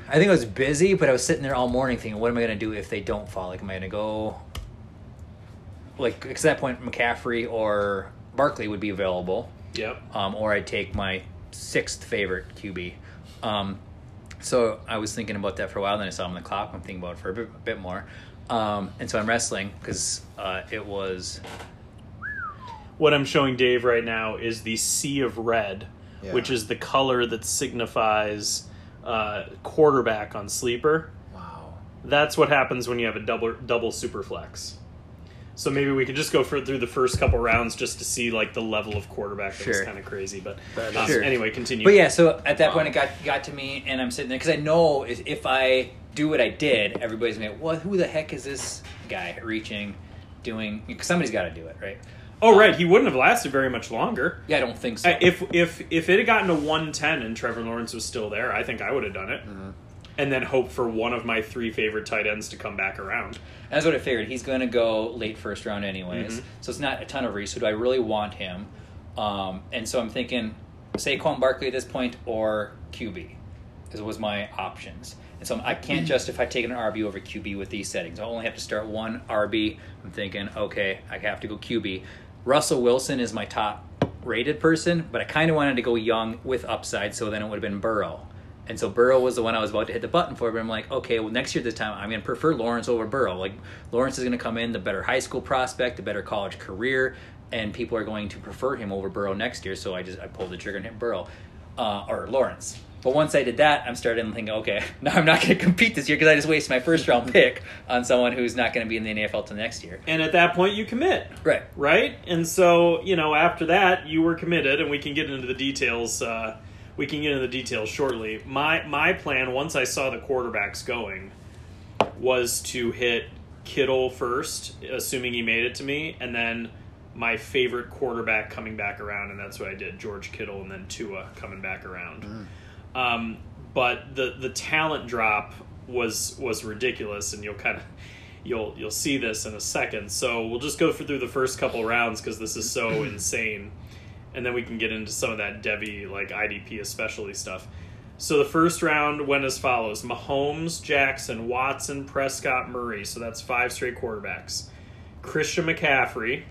I think I was busy, but I was sitting there all morning thinking, what am I going to do if they don't fall? Like, am I going to go like at that point McCaffrey or Barkley would be available, Yep. um, or I'd take my sixth favorite QB. Um, so I was thinking about that for a while. Then I saw him on the clock. I'm thinking about it for a bit, bit more, um, and so I'm wrestling because uh, it was What I'm showing Dave right now is the sea of red, Yeah. which is the color that signifies uh, quarterback on sleeper. Wow. That's what happens when you have a double double super flex. So maybe we could just go for, through the first couple rounds just to see like the level of quarterback that was Sure. kind of crazy. But um, Sure. anyway, continue. But yeah, so at that point it got got to me, and I'm sitting there because I know if, if I do what I did, everybody's gonna be, what? Who the heck is this guy reaching, doing? Because somebody's got to do it, right? Oh right, he wouldn't have lasted very much longer. Yeah, I don't think so. Uh, If if if it had gotten to one ten and Trevor Lawrence was still there, I think I would have done it, Mm-hmm. and then hope for one of my three favorite tight ends to come back around. That's what I figured. He's going to go late first round anyways, Mhm. so it's not a ton of reach. So do I really want him? Um, and so I'm thinking Saquon Barkley at this point or QB. This was my options. And so I can't justify taking an RB over QB with these settings. I only have to start one RB. I'm thinking, okay, I have to go QB. Russell Wilson is my top rated person, but I kind of wanted to go young with upside, so then it would have been Burrow And so Burrow was the one I was about to hit the button for, but I'm like, okay, well, next year this time I'm going to prefer Lawrence over Burrow. Like Lawrence is going to come in the better high school prospect, the better college career, and people are going to prefer him over Burrow next year. So I just I pulled the trigger and hit Burrow uh, or Lawrence. But once I did that, I'm starting thinking, okay, [LAUGHS] now I'm not going to compete this year because I just wasted my first round pick on someone who's not going to be in the NFL till next year. And at that point, you commit. Right. right? And so, you know, after that, you were committed, and we can get into the details. Uh, we can get into the details shortly. My my plan, once I saw the quarterbacks going, was to hit Kittle first, assuming he made it to me, and then my favorite quarterback coming back around, and that's what I did: George Kittle, and then Tua coming back around. Um, but the the talent drop was was ridiculous, and you'll kind of you'll you'll see this in a second. So we'll just go through the first couple rounds because this is so [CLEARS THROAT] insane, and then we can get into some of that Devy like IDP especially stuff. So the first round went as follows: Mahomes, Jackson, Watson, Prescott, Murray. So that's five straight quarterbacks. Christian McCaffrey,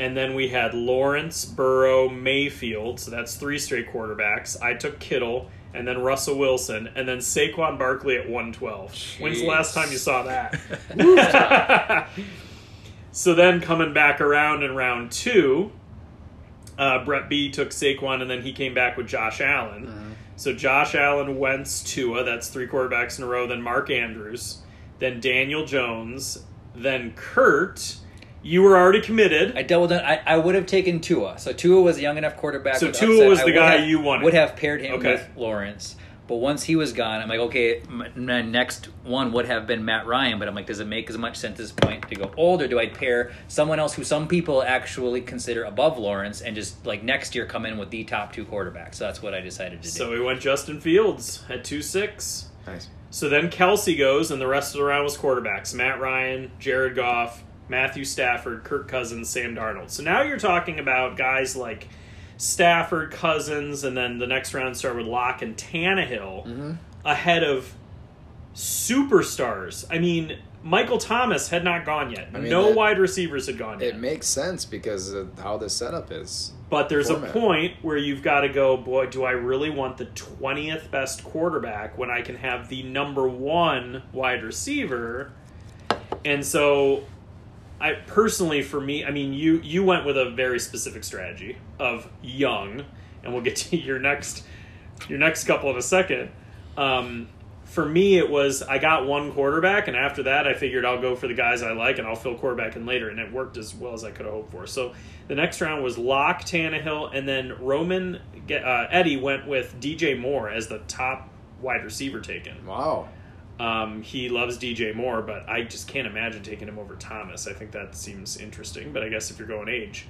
and then we had Lawrence, Burrow, Mayfield. So that's three straight quarterbacks. I took Kittle, and then Russell Wilson, and then Saquon Barkley at 112. When's the last time you saw that? [LAUGHS] [LAUGHS] so then coming back around in round two, uh, Brett B took Saquon, and then he came back with Josh Allen. So Josh Allen, Wentz, Tua. That's three quarterbacks in a row. Then Mark Andrews, then Daniel Jones, then Kurt. You were already committed. I doubled down. I, I would have taken Tua. So Tua was a young enough quarterback. So Tua upside. was the guy have- you wanted. Would have paired him Okay. with Lawrence. But once he was gone, I'm like, okay, my next one would have been Matt Ryan. But I'm like, does it make as much sense at this point to go old, or do I pair someone else who some people actually consider above Lawrence and just like next year come in with the top two quarterbacks? So that's what I decided to do. So we went Justin Fields at two six. Nice. So then Kelce goes, and the rest of the round was quarterbacks: Matt Ryan, Jared Goff, Matthew Stafford, Kirk Cousins, Sam Darnold. So now you're talking about guys like Stafford, Cousins, and then the next round start with Lock and Tannehill ahead of superstars. I mean, Michael Thomas had not gone yet. mean, no that- wide receivers had gone yet. It makes sense because of how the setup is. But there's format. a point where you've got to go, boy, do I really want the 20th best quarterback when I can have the number one wide receiver? And so, I personally, for me, I mean, you you went with a very specific strategy of young, and we'll get to [LAUGHS] your next your next couple in a second. Um, for me, it was I got one quarterback, and after that, I figured I'll go for the guys I like, and I'll fill quarterback in later, and it worked as well as I could have hoped for. So the next round was Lock, Tannehill, and then Roman uh, Eddie went with DJ Moore as the top wide receiver taken. Wow. Um, he loves DJ Moore, but I just can't imagine taking him over Thomas. I think that seems interesting, but I guess if you're going age.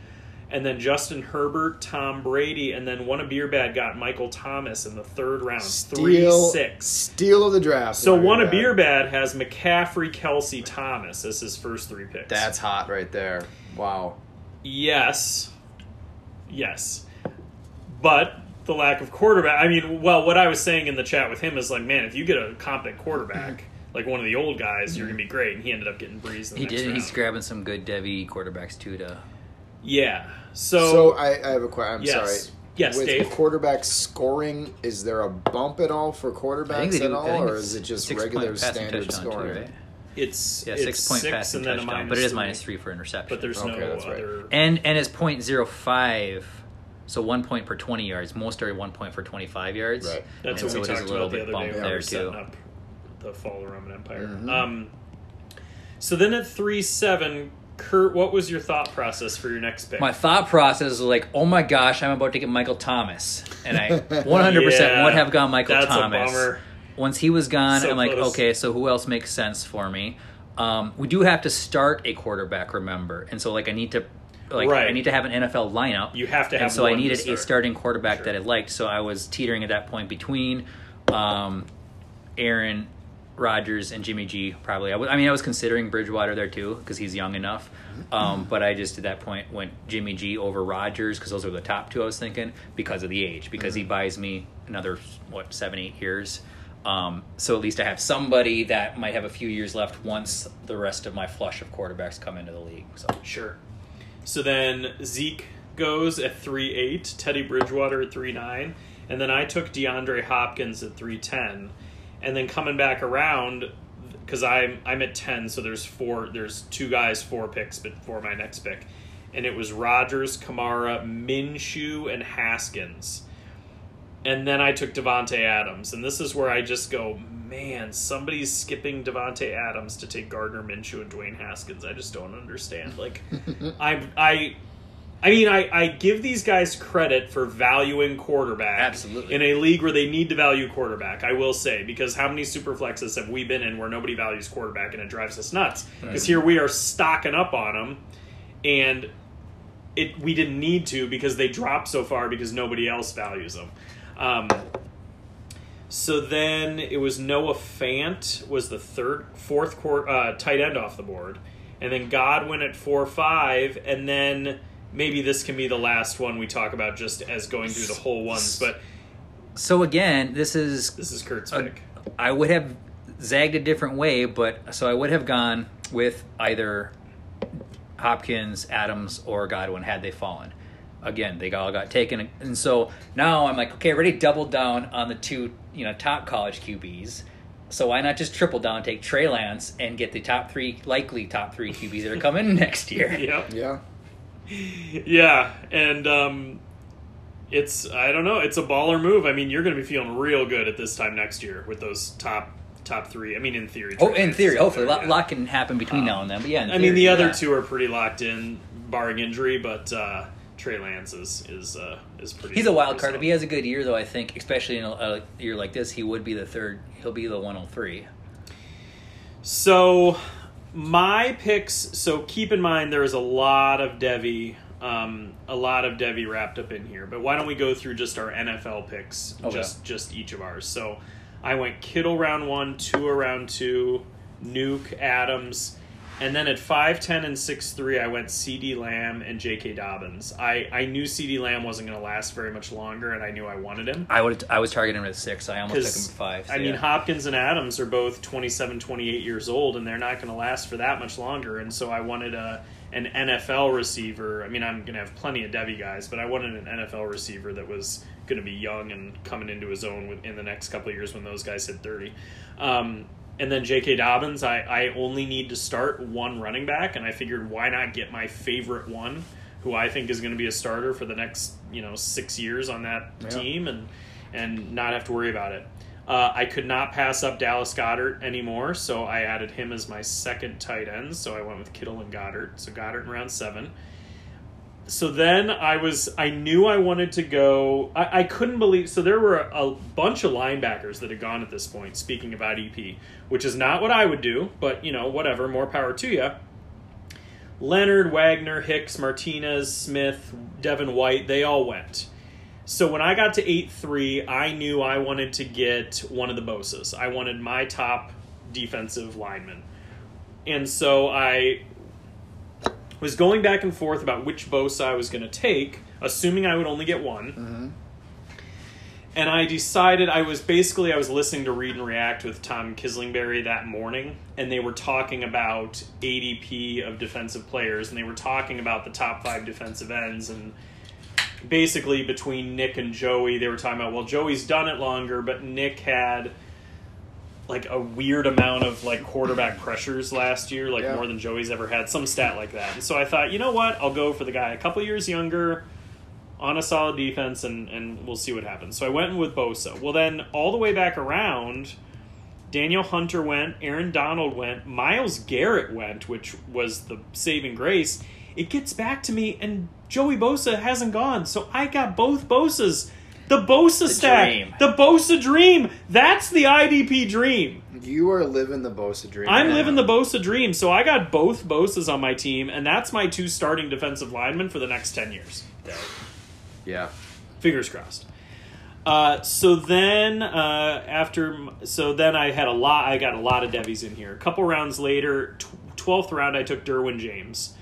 And then Justin Herbert, Tom Brady, and then one of Beer Bad got Michael Thomas in the third round. Three six. steal of the draft. So one of Beer Bad has McCaffrey, Kelce, Thomas as his first three picks. That's hot right there. Wow. yes, yes, but the lack of quarterback. I mean, well, what I was saying in the chat with him is like, man, if you get a competent quarterback, mm-hmm. like one of the old guys, you're mm-hmm. gonna be great. And he ended up getting Brees. In the he next did. round. He's grabbing some good Devy quarterbacks too. To yeah. So, So I, I have a question. I'm Yes. sorry. Yes, With Dave. quarterback scoring, is there a bump at all for quarterbacks do. at all, or is it just regular standard touchdown too, scoring? right? it's Yeah, it's six point six passing and then a touchdown, minus but it is three. minus for interception. But there's Okay, no that's right. other. and and it's point zero five, so one point per twenty yards. Most are one point for twenty five yards. Right. That's and what we so it is talked a little about the other day when we there setting too. up the fall of the Roman Empire. Mhm. Um, so then at three seven, Kurt, what was your thought process for your next pick? My thought process was like, oh my gosh, I'm about to get Michael Thomas, and I [LAUGHS] 100 percent Yeah, would have gone Michael that's Thomas. a bummer. Once he was gone, So I'm like, close. okay, so who else makes sense for me? Um, we do have to start a quarterback, remember, and so like I need to. Like Right. I need to have an NFL lineup. You have to have and so I needed a starting quarterback Sure. that I liked. So I was teetering at that point between um, Aaron Rodgers and Jimmy G. Probably, I mean, I was considering Bridgewater there too because he's young enough. Um, but I just at that point went Jimmy G over Rodgers because those are the top two I was thinking because of the age because he buys me another what seven eight years. Um, so at least I have somebody that might have a few years left once the rest of my flush of quarterbacks come into the league. So Sure. So then Zeke goes at three eight, Teddy Bridgewater at three nine, and then I took DeAndre Hopkins at 310, and then coming back around because I'm I'm at 10, so there's four, there's two guys, four picks before my next pick, and it was Rodgers, Kamara, Minshew, and Haskins. And then I took Davante Adams, and this is where I just go, man, somebody's skipping Davante Adams to take Gardner Minshew and Dwayne Haskins. I just don't understand. Like, [LAUGHS] I I. I mean, I, I give these guys credit for valuing quarterback. Absolutely. In a league where they need to value quarterback, I will say, because how many super flexes have we been in where nobody values quarterback and it drives us nuts? Because here we are stocking up on them, and it we didn't need to because they dropped so far because nobody else values them. Um, so then it was Noah Fant was the third, fourth court, uh, tight end off the board, and then Godwin at four five, and then maybe this can be the last one we talk about just as going through the whole ones. But So again, this is this is Kurt's pick. I would have zagged a different way, but so I would have gone with either Hopkins, Adams, or Godwin had they fallen. Again, they all got taken, and so now I'm like, okay, already doubled down on the two, you know, top college QBs. So why not just triple down, take Trey Lance, and get the top three, likely top three QBs that are coming [LAUGHS] next year? [LAUGHS] Yep. Yeah. Yeah, and um, it's I don't know, it's a baller move. I mean, you're going to be feeling real good at this time next year with those top top three. I mean, in theory. Oh, in theory, is up hopefully, a there, lot, yeah. lot can happen between now and then. But yeah, in I mean, the theory, other two are pretty locked in, barring injury. But uh, Trey Lance is is uh, is pretty. He's a wild card. If he has a good year, though, I think, especially in a, a year like this, he would be the third. He'll be the 103. So my picks. So keep in mind there is a lot of Devy, um, a lot of Devy wrapped up in here. But why don't we go through just our NFL picks, Okay. just just each of ours. So I went Kittle round one, two around two, Nuk Adams. And then at 5'10 and 6'3, I went CeeDee Lamb and J.K. Dobbins. I, I knew CeeDee Lamb wasn't going to last very much longer, and I knew I wanted him. I would. I was targeting him at six. I almost took him at five. so I mean. Hopkins and Adams are both 27, 28 years old, and they're not going to last for that much longer. And so I wanted a an NFL receiver. I mean, I'm going to have plenty of Devy guys, but I wanted an NFL receiver that was going to be young and coming into his own in the next couple of years when those guys hit 30. Um, and then J.K. Dobbins, I, I only need to start one running back, and I figured why not get my favorite one, who I think is going to be a starter for the next you know six years on that Yeah. team, and and not have to worry about it. Uh, I could not pass up Dallas Goedert anymore, so I added him as my second tight end. So I went with Kittle and Goedert. So Goedert in round seven. So then I was, I knew I wanted to go. I, I couldn't believe. So there were a, a bunch of linebackers that had gone at this point. Speaking about EP, which is not what I would do, but you know, whatever. More power to you. Leonard, Wagner, Hicks, Martinez, Smith, Devin White, they all went. So when I got to 8 3, I knew I wanted to get one of the Bosas. I wanted my top defensive lineman. And so I was going back and forth about which Bosa I was going to take, assuming I would only get one. Mm-hmm. And I decided I was basically I was listening to Read and React with Tom Kislingbury that morning, and they were talking about ADP of defensive players, and they were talking about the top five defensive ends, and basically between Nick and Joey, they were talking about well, Joey's done it longer, but Nick had like a weird amount of like quarterback pressures last year, like Yeah. more than Joey's ever had, some stat like that. And so I thought, you know what, I'll go for the guy a couple years younger on a solid defense and, and we'll see what happens. So I went with Bosa. Well, then all the way back around, Danielle Hunter went, Aaron Donald went, Myles Garrett went, which was the saving grace. It gets back to me, and Joey Bosa hasn't gone. So I got both Bosas. The Bosa stack. dream. The Bosa dream. That's the IDP dream. You are living the Bosa dream. I'm right living the Bosa dream. So I got both Bosas on my team, and that's my two starting defensive linemen for the next 10 years. Yeah. fingers crossed. Uh, so then, uh, after, so then I had a lot. I got a lot of Devys in here. A couple rounds later, twelfth round, I took Derwin James.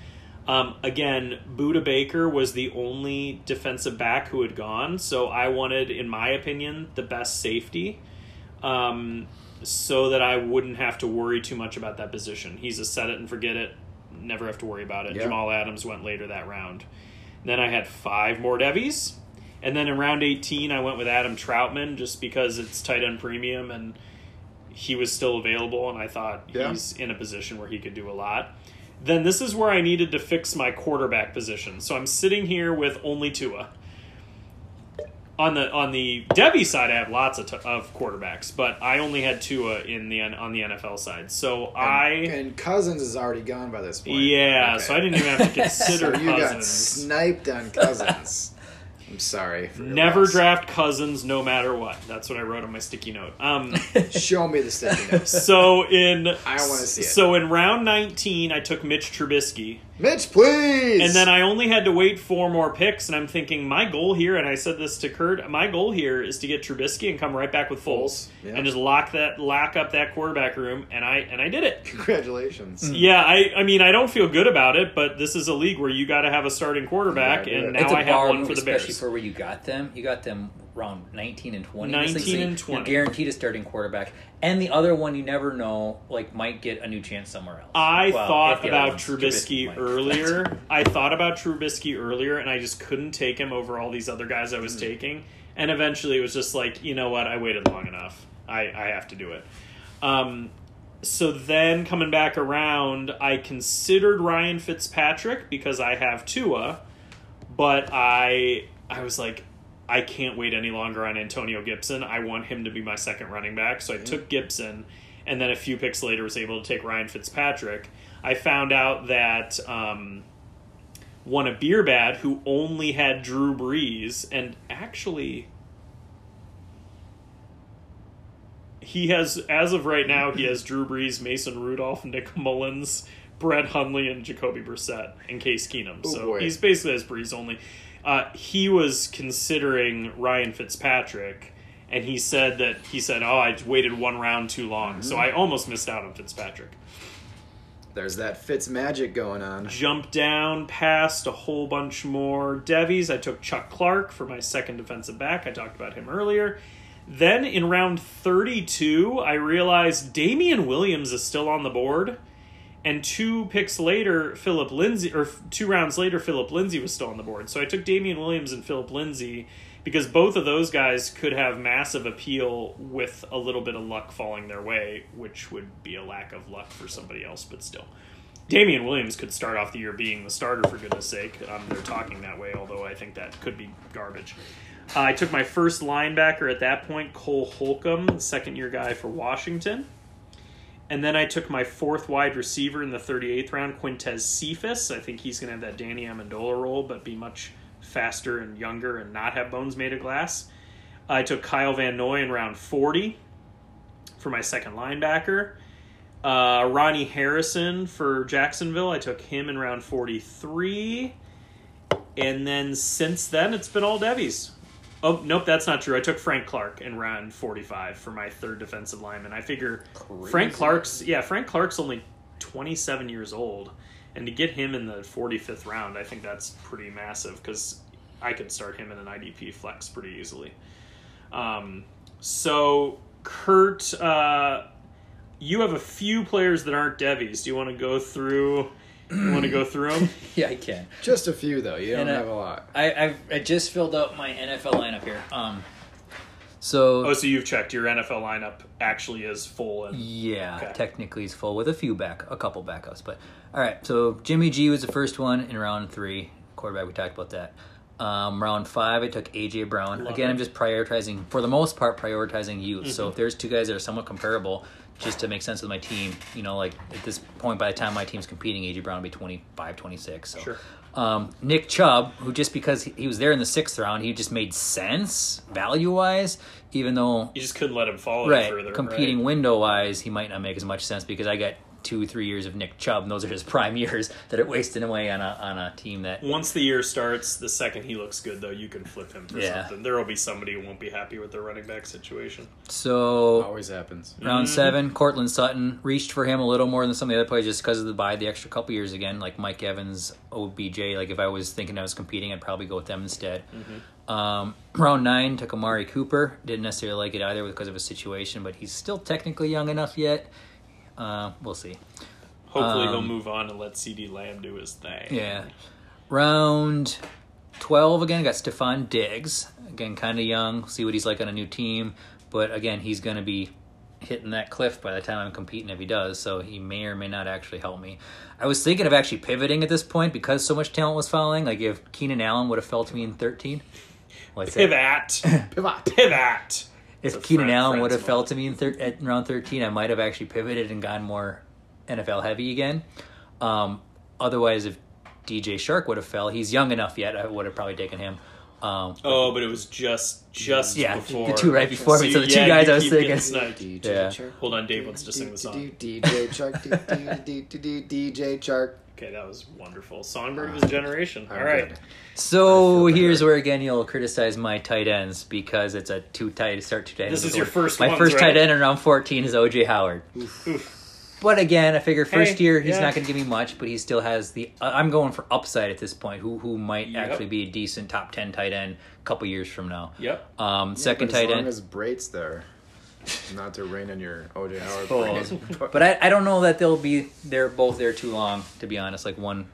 Um, again, Budda Baker was the only defensive back who had gone, so I wanted, in my opinion, the best safety, um, so that I wouldn't have to worry too much about that position. He's a set it and forget it, never have to worry about it. Yeah. Jamal Adams went later that round. Then I had five more Devys, And then in round 18, I went with Adam Trautman just because it's tight end premium and he was still available, and I thought Yeah. he's in a position where he could do a lot. Then this is where I needed to fix my quarterback position. So I'm sitting here with only Tua. On the on the Devy side, I have lots of, t- of quarterbacks, but I only had Tua in the on the NFL side. So I and Cousins is already gone by this point. yeah, Okay. so I didn't even have to [LAUGHS] consider So you got sniped on Cousins. I'm sorry. Never loss. draft Cousins, no matter what. That's what I wrote on my sticky note. Um, [LAUGHS] Show me the sticky note. [LAUGHS] so in I wanna see it. So in round nineteen, I took Mitch Trubisky, Mitch, please. and then I only had to wait four more picks. And I'm thinking, my goal here, and I said this to Kurt, my goal here is to get Trubisky and come right back with Foles, Foles, yeah. and just lock that lock up that quarterback room. And I and I did it. Congratulations. Hmm. Yeah, I, I mean, I don't feel good about it, but this is a league where you got to have a starting quarterback, You and now it's a I have one for the Bears. especially for where you got them. You got them around 19 and 20. in this league, 19 so and You're 20. guaranteed a starting quarterback. And the other one, you never know, like, might get a new chance somewhere else. I Well, thought if the other about one's Trubisky [LAUGHS] earlier. I thought about Trubisky earlier, and I just couldn't take him over all these other guys I was Hmm. taking. And eventually, it was just like, you know what? I waited long enough. I, I have to do it. Um, so then coming back around, I considered Ryan Fitzpatrick because I have Tua, but I I was like, I can't wait any longer on Antonio Gibson. I want him to be my second running back. So I took Gibson, and then a few picks later was able to take Ryan Fitzpatrick. I found out that um, one of Beerbad, who only had Drew Brees, and actually he has, as of right now, he has Drew Brees, Mason Rudolph, Nick Mullens, Brett Hundley, and Jacoby Brissett, and Case Keenum. Oh, so boy. he's basically has Brees only. Uh, he was considering Ryan Fitzpatrick, and he said that he said, "Oh, I waited one round too long, so I almost missed out on Fitzpatrick." There's that Fitz magic going on. Jumped down past a whole bunch more Devys. I took Chuck Clark for my second defensive back. I talked about him earlier. Then in round 32, I realized Damian Williams is still on the board. And two picks later, Philip Lindsay, or two rounds later, Philip Lindsay was still on the board. So I took Damian Williams and Philip Lindsay because both of those guys could have massive appeal with a little bit of luck falling their way, which would be a lack of luck for somebody else, but still. Damian Williams could start off the year being the starter for goodness sake. Um, they're talking that way, although I think that could be garbage. Uh, I took my first linebacker at that point, Cole Holcomb, second year guy for Washington. And then I took my fourth wide receiver in the 38th round, Quintez Cephus. I think he's going to have that Danny Amendola role, but be much faster and younger and not have bones made of glass. I took Kyle Van Noy in round 40 for my second linebacker. Uh, Ronnie Harrison for Jacksonville. I took him in round 43. And then since then, it's been all Devys. Oh, nope, that's not true. I took Frank Clark in round 45 for my third defensive lineman. I figure Frank Clark's, yeah, Frank Clark's only 27 years old. And to get him in the 45th round, I think that's pretty massive because I could start him in an IDP flex pretty easily. Um, so, Kurt, uh, you have a few players that aren't Devys. Do you want to go through? You want to go through them? [LAUGHS] Yeah, I can. Just a few though. You don't And, uh, have a lot. I, I've I just filled out my NFL lineup here. Um, so oh, so you've checked your NFL lineup actually is full and yeah, Okay. technically he's full with a few back, a couple backups. But all right, so Jimmy G was the first one in round three. Quarterback, we talked about that. Um, round five, I took AJ Brown. Love Again, it. I'm just prioritizing for the most part prioritizing youth. So Mm-hmm. if there's two guys that are somewhat comparable, just to make sense with my team, you know, like at this point, by the time my team's competing, AJ Brown will be 25, 26. So Sure. um, Nick Chubb, who just because he was there in the sixth round, he just made sense value wise, even though you just couldn't let him fall right further. competing right? window wise, he might not make as much sense because I got two three years of Nick Chubb, and those are his [LAUGHS] prime years that are wasting away on a on a team that Once the year starts, the second he looks good, though, you can flip him for Yeah. something. There will be somebody who won't be happy with their running back situation. so. Always happens. Round Mm-hmm. seven, Courtland Sutton reached for him a little more than some of the other players just because of the buy the extra couple years again, like Mike Evans, OBJ. Like if I was thinking I was competing, I'd probably go with them instead. Mm-hmm. Um, round nine took Amari Cooper. Didn't necessarily like it either because of his situation, but he's still technically young enough yet. Uh, we'll see. Hopefully, he'll Um, move on and let CeeDee Lamb do his thing. Yeah. Round 12 again, got Stefon Diggs. Again, kind of young. See what he's like on a new team. But again, he's going to be hitting that cliff by the time I'm competing if he does. So he may or may not actually help me. I was thinking of actually pivoting at this point because so much talent was falling. Like if Keenan Allen would have fell to me in 13. What's [LAUGHS] that? Pivot. Pivot. Pivot. If It's a Keenan friend- Allen would have friends fell to me in thir- at round 13, I might have actually pivoted and gone more NFL heavy again. Um, otherwise, if DJ Chark would have fell, he's young enough yet. I would have probably taken him. Um, Oh, but it was just just Yeah, the two right before me, so the two yeah, guys I was keep getting thinking. DJ Yeah. Hold on, Dave wants to sing the song. DJ Shark, DJ Chark. Okay, that was wonderful. Songbird of his generation. All I'm good. so here's where again you'll criticize my tight ends because it's a too tight start two tight ends. This is your first My ones, first right? tight end in round 14 is OJ Howard. But again, I figure first Hey, year he's yeah. not going to give me much, but he still has the. Uh, I'm going for upside at this point. Who who might Yep. actually be a decent top ten tight end a couple years from now. Yep. Um, Yeah, second but as tight long end. as Brate's there, not to rain on your OJ Howard. Oh, [LAUGHS] but I, I don't know that they'll be they're both there too long. To be honest, like one,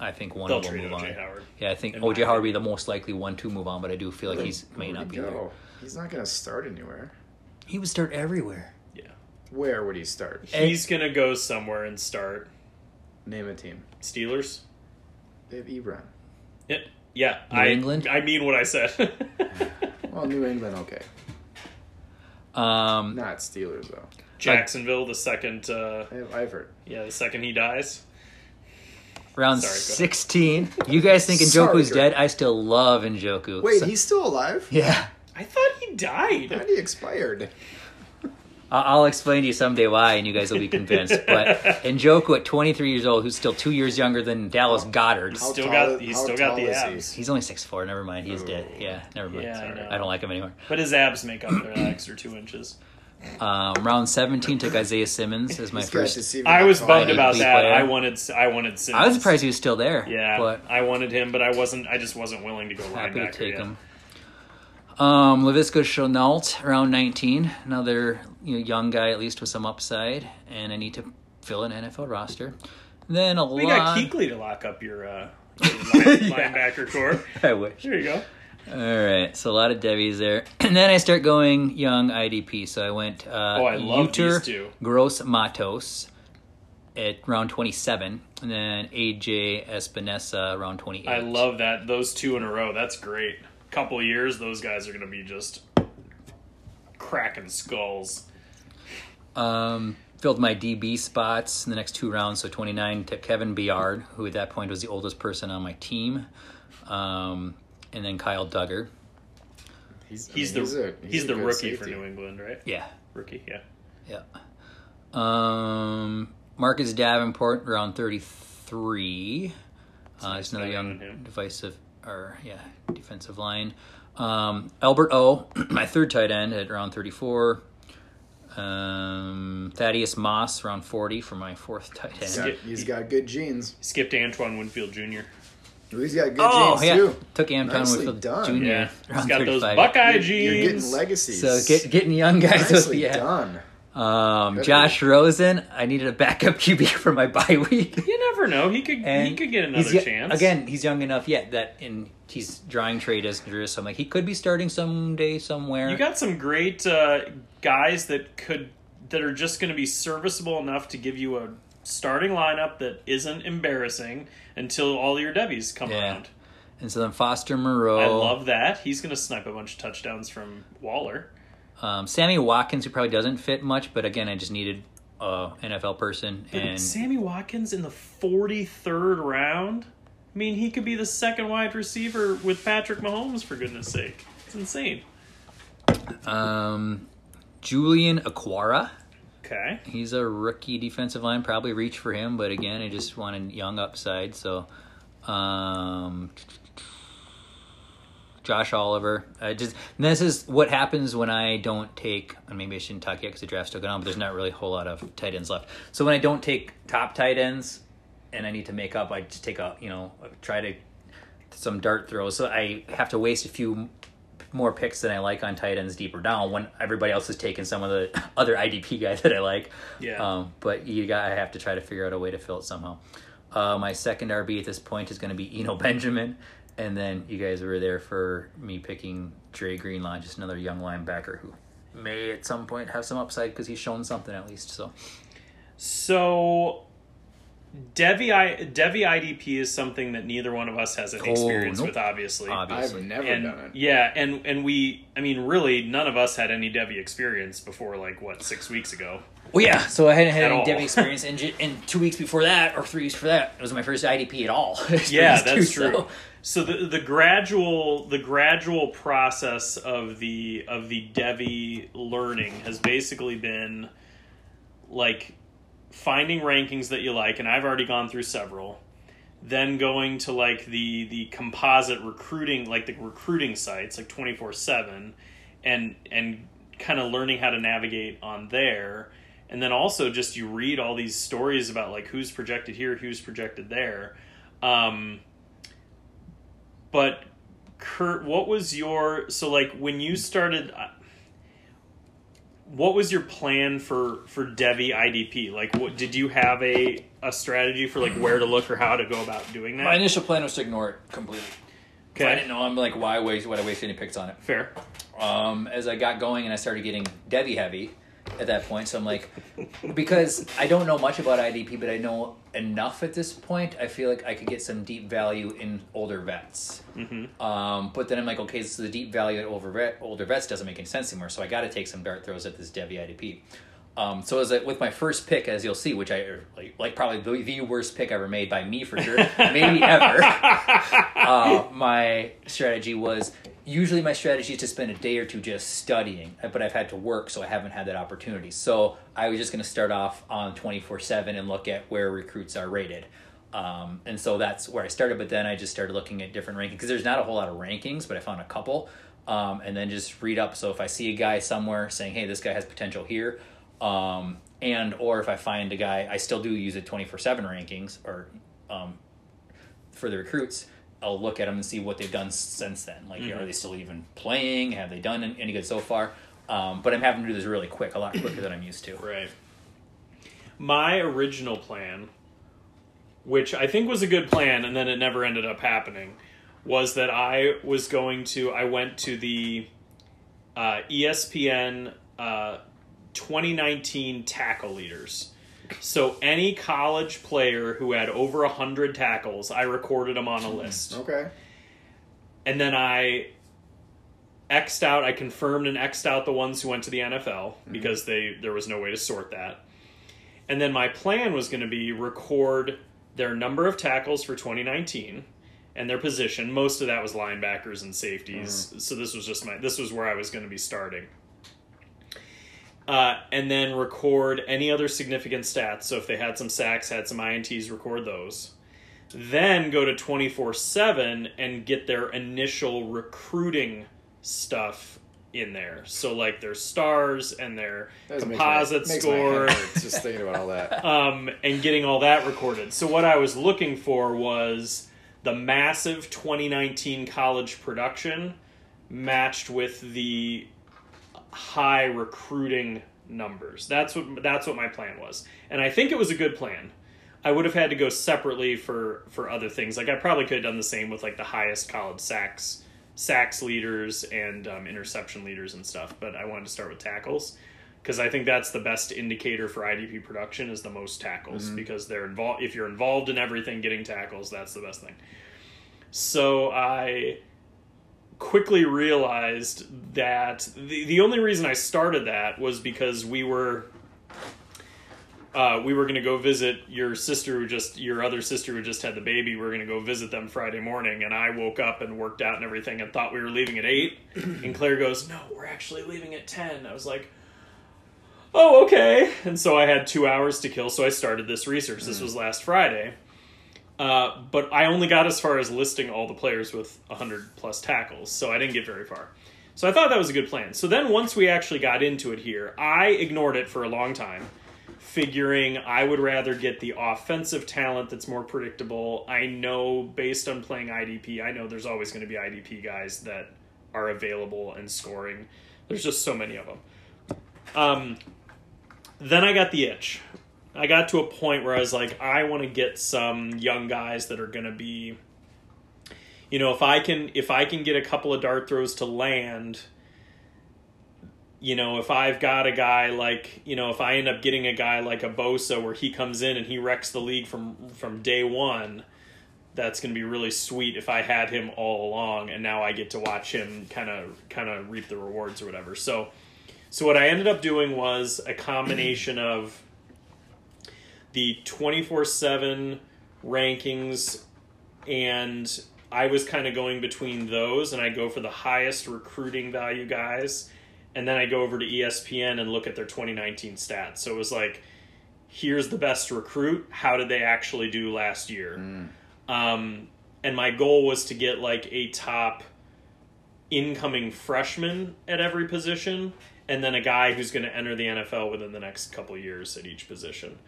I think one They'll of them move OJ on. Howard. Yeah, I think in my OJ Howard would be the most likely one to move on, but I do feel like he's may Where'd not he be there. go? He's not going to start anywhere. He would start everywhere. Yeah. Where would he start? Eh. He's gonna go somewhere and start Name a team. Steelers. They have Ebron. Yeah. Yeah. New I, England? I mean what I said. [LAUGHS] Well, New England, okay. Um, Not Steelers though. Jacksonville, the second. Uh, I have Eifert. yeah, the second he dies. round Sorry, sixteen. You guys think Sorry, Njoku's Greg. dead? I still love Njoku. Wait, So- he's still alive? yeah. I thought he How died. did he expired? I- I'll explain to you someday why, and you guys will be convinced. [LAUGHS] But Njoku, at 23 years old, who's still two years younger than Dallas Goedert, How Still tall- got- he's how still got tall the is he? abs. he's only 6'4". Never mind, he's dead. Oh. Yeah, never mind. Yeah, I Sorry. know. I don't like him anymore. But his abs make up for that extra two inches. Um, round 17 took Isaiah Simmons as my He's first. to see I was how bummed about Elite that. player. I wanted I wanted Simmons. I was surprised he was still there. Yeah, but I wanted him, but I wasn't. I just wasn't willing to go happy to linebacker take yet. him. Um, Laviska Shenault, round 19, another you know, young guy at least with some upside, and I need to fill an NFL roster. Then a We lot. got Kuechly to lock up your, uh, [LAUGHS] your line, Yeah. linebacker core. [LAUGHS] I wish. There you go. All right, so a lot of Devy's there, [CLEARS THROAT] and then I start going young IDP. So I went. Uh, Oh, I love Yetur these two. Gross-Matos at round twenty-seven, and then AJ Epenesa round twenty-eight. I love that. Those two in a row. That's great. Couple years, those guys are going to be just cracking skulls. Um, filled my DB spots in the next two rounds. So twenty-nine to Kevin Byard, who at that point was the oldest person on my team, um, and then Kyle Dugger. He's, He's mean, the a- he's, a the good rookie for. New England, right? Yeah, Rookie, yeah. Yeah. Um, Marcus Davenport, round 33. Uh, nice it's another young on him. divisive, or yeah, defensive line. Um, Albert O, [CLEARS THROAT] my third tight end at round 34. Um, Thaddeus Moss, round 40 for my fourth [LAUGHS] tight He's end. got, he's got good genes. Skipped Antoine Winfield Jr. He's got good Oh, genes yeah. too. Took Antoine Nicely Winfield done. Jr. Yeah, [LAUGHS] he's round got those 35. Buckeye You're jeans. getting legacies. So get, getting young guys [LAUGHS] with, Nicely yeah. done. Um, Good. Josh Rosen, I needed a backup [LAUGHS] QB for my bye week. You never know. He could And he could get another y- chance. Again, he's young enough yet that in he's drawing trade as so I'm like he could be starting someday somewhere. You got some great uh, guys that could that are just going to be serviceable enough to give you a starting lineup that isn't embarrassing until all your Devys come Yeah. around. and so then Foster Moreau, I love that. He's going to snipe a bunch of touchdowns from Waller. Um, Sammy Watkins, who probably doesn't fit much, but again, I just needed a NFL person, But and Sammy Watkins in the 43rd round? I mean, he could be the second wide receiver with Patrick Mahomes, for goodness sake. It's insane. um, Julian Okwara. Okay. He's a rookie defensive line. Probably reach for him, but again, I just wanted young upside. So, um, Josh Oliver. I just this is what happens when I don't take. And maybe I shouldn't talk yet because the draft's still going on. But there's not really a whole lot of tight ends left. So when I don't take top tight ends, and I need to make up, I just take a you know try to some dart throws. So I have to waste a few more picks than I like on tight ends deeper down when everybody else is taking some of the [LAUGHS] other IDP guys that I like. Yeah. Um, but you got I have to try to figure out a way to fill it somehow. Uh, my second RB at this point is going to be Eno Benjamin And then you guys were there for me picking Dre Greenlaw, just another young linebacker who may at some point have some upside because he's shown something at least. So So, Devy, I, Devy IDP is something that neither one of us has any Oh, experience nope. with, obviously. obviously, I've never and done it. yeah, and and we, I mean, really, none of us had any Devy experience before, like what six weeks ago. well, yeah. So I hadn't had At any all. Dev experience, and, [LAUGHS] and two weeks before that, or three weeks before that, it was my first IDP at all. [LAUGHS] Yeah, that's too, true. so- So the the gradual the gradual process of the of the Devy learning has basically been like finding rankings that you like, and I've already gone through several. Then going to like the the composite recruiting, like the recruiting sites, like twenty four seven, and and kind of learning how to navigate on there. And then also just you read all these stories about like who's projected here, who's projected there. Um, but Kurt, what was your so like when you started? What was your plan for for Devy IDP? Like, what did you have a a strategy for like where to look or how to go about doing that? My initial plan was to ignore it completely. okay, I didn't know. I'm like, why waste? Why waste any picks on it? fair. um, as I got going and I started getting Devy heavy at that point. So I'm like, because I don't know much about IDP, but I know enough at this point. I feel like I could get some deep value in older vets. Mm-hmm. Um, but then I'm like, okay, so the deep value at older, vet, older vets doesn't make any sense anymore. So I got to take some dart throws at this Devy IDP. Um, so as I, with my first pick, as you'll see, which I like, like probably the, the worst pick ever made by me for sure, [LAUGHS] maybe ever. [LAUGHS] uh, my strategy was usually my strategy is to spend a day or two just studying, uh, but I've had to work, so I haven't had that opportunity. So I was just going to start off on twenty four seven and look at where recruits are rated. Um, and so that's where I started, but then I just started looking at different rankings because there's not a whole lot of rankings, but I found a couple. Um, and then just read up. So if I see a guy somewhere saying, "Hey, this guy has potential here," um, and or if I find a guy, I still do use twenty four seven rankings or um, for the recruits. I'll look at them and see what they've done since then. Like, are they still even playing? Have they done any good so far? Um, but I'm having to do this really quick, a lot quicker than I'm used to. Right. My original plan, which I think was a good plan, and then it never ended up happening, was that I was going to. I went to the uh, ESPN uh, 2019 tackle leaders. So any college player who had over a hundred tackles, I recorded them on a list Okay. and then I xed out. I confirmed and xed out the ones who went to the NFL mm-hmm. because they there was no way to sort that. And then my plan was going to be record their number of tackles for 2019 and their position. Most of that was linebackers and safeties. Mm-hmm. So this was just my this was where I was going to be starting. Uh, and then record any other significant stats. So if they had some sacks, had some ints, record those then go to 24 7 and get their initial recruiting stuff in there. So, like their stars and their That makes composite makes my score, hurt just thinking about all that. [LAUGHS] um, and getting all that recorded. So, what I was looking for was the massive 2019 college production matched with the high recruiting numbers. That's what that's what my plan was, and I think it was a good plan. I would have had to go separately for for other things. Like I probably could have done the same with like the highest college sacks sacks leaders and um, interception leaders and stuff. But I wanted to start with tackles because I think that's the best indicator for IDP production is the most tackles because they're involved. If you're involved in everything, getting tackles, that's the best thing. So I quickly realized that the the only reason I started that was because we were uh, we were going to go visit your sister who just your other sister who just had the baby. We were going to go visit them Friday morning, and I woke up and worked out and everything, and thought we were leaving at eight. [CLEARS THROAT] and Claire goes, "No, we're actually leaving at 10. I was like. Oh, okay. And so I had two hours to kill, so I started this research. This was last Friday. Uh, but I only got as far as listing all the players with 100 plus tackles, so I didn't get very far. So I thought that was a good plan. So then once we actually got into it here, I ignored it for a long time, figuring I would rather get the offensive talent that's more predictable. I know based on playing IDP, I know there's always going to be IDP guys that are available and scoring. There's just so many of them. Um, then I got the itch. I got to a point where I was like, I want to get some young guys that are going to be, you know, if I can if I can get a couple of dart throws to land, you know, if I've got a guy like, you know, if I end up getting a guy like a Bosa where he comes in and he wrecks the league from from day one, that's going to be really sweet if I had him all along and now I get to watch him kind of kind of reap the rewards or whatever. So so what I ended up doing was a combination of the 24/7 rankings and I was kind of going between those and I go for the highest recruiting value guys and then I go over to ESPN and look at their 2019 stats. So it was like here's the best recruit, how did they actually do last year? Um, and my goal was to get like a top incoming freshman at every position, and then a guy who's going to enter the NFL within the next couple years at each position.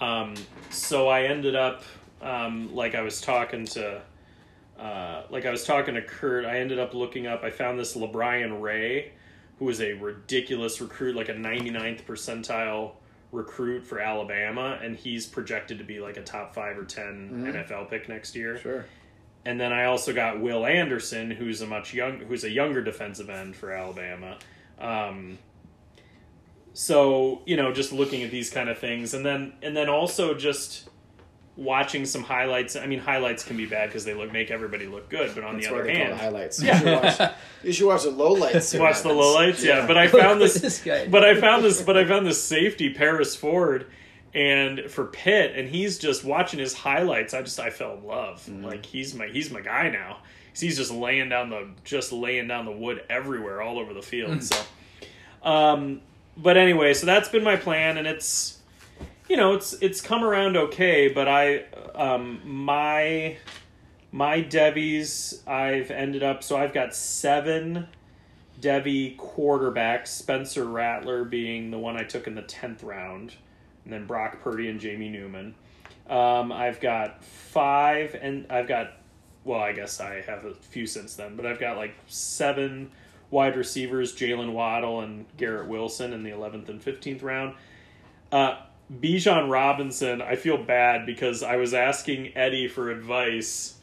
Um, so I ended up, um, like I was talking to, uh, like I was talking to Kurt. I ended up looking up. I found this LaBryan Ray, who was a ridiculous recruit, like a 99th percentile recruit for Alabama, and he's projected to be like a top five or 10 NFL pick next year. Sure. And then I also got Will Anderson, who's a much young, who's a younger defensive end for Alabama. Um, so you know, just looking at these kind of things, and then and then also just watching some highlights. I mean, highlights can be bad because they look make everybody look good, but on That's the other they call it hand, highlights. You should watch, you should watch the lowlights. [LAUGHS] watch the lowlights. Yeah, but I found this, [LAUGHS] This guy. but I found this, but I found this safety Paris Ford, and for Pitt, and he's just watching his highlights. I just I fell in love. Mm-hmm. Like he's my he's my guy now He's just laying down the just laying down the wood everywhere, all over the field. So, um, but anyway, so that's been my plan, and it's you know it's it's come around okay. But I um my my Devys I've ended up so I've got seven Devy quarterbacks, Spencer Rattler being the one I took in the tenth round, and then Brock Purdy and Jamie Newman. Um, I've got five, and I've got well, I guess I have a few since then, but I've got like seven wide receivers: Jaylen Waddle and Garrett Wilson in the eleventh and fifteenth round. Uh, Bijan Robinson, I feel bad because I was asking Eddie for advice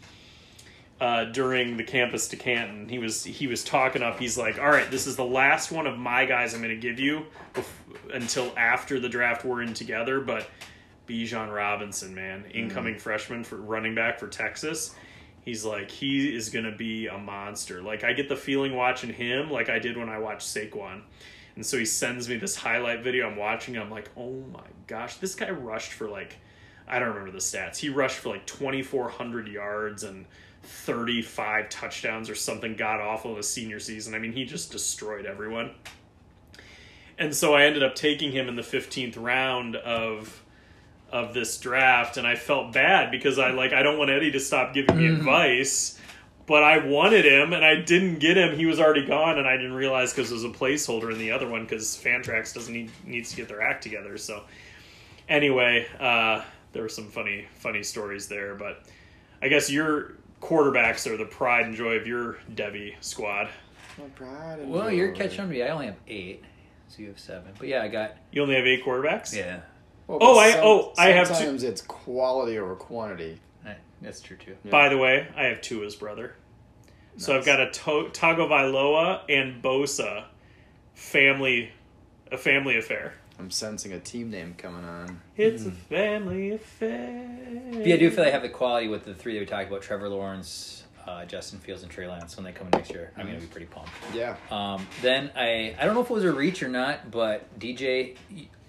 uh, during the campus to Canton. He was he was talking up. He's like, "All right, this is the last one of my guys I'm going to give you bef- until after the draft. We're in together." But Bijan Robinson, man, incoming freshman for running back for Texas. He's like he is to be a monster. Like I get the feeling watching him, like I did when I watched Saquon. And so he sends me this highlight video. I'm watching. I'm like, oh my gosh, this guy rushed for like, I don't remember the stats. He rushed for like 2,400 yards and 35 touchdowns or something god awful in his senior season. I mean, he just destroyed everyone. And so I ended up taking him in the 15th round of of this draft and I felt bad because I like I don't want Eddie to stop giving me advice but I wanted him and I didn't get him. He was already gone, and I didn't realize because it was a placeholder in the other one because Fantrax doesn't need needs to get their act together. So anyway, uh, there were some funny funny stories there, but I guess your quarterbacks are the pride and joy of your Devy squad. My pride and Well, you're catching on me. I only have eight, so you have seven. But yeah, I got You only have eight quarterbacks. yeah. Well, Oh, but I- oh, I have two- Sometimes it's quality over quantity. eh, That's true too. By the way, I have Tua's brother. So I've got a to- Tagovailoa and Bosa family, a family affair. I'm sensing a team name coming on. It's a family affair. But yeah, I do feel I have the quality with the three that we talked about: Trevor Lawrence, uh, Justin Fields, and Trey Lance. When they come in next year, I'm gonna be pretty pumped. Yeah. Um, then I I don't know if it was a reach or not, but DJ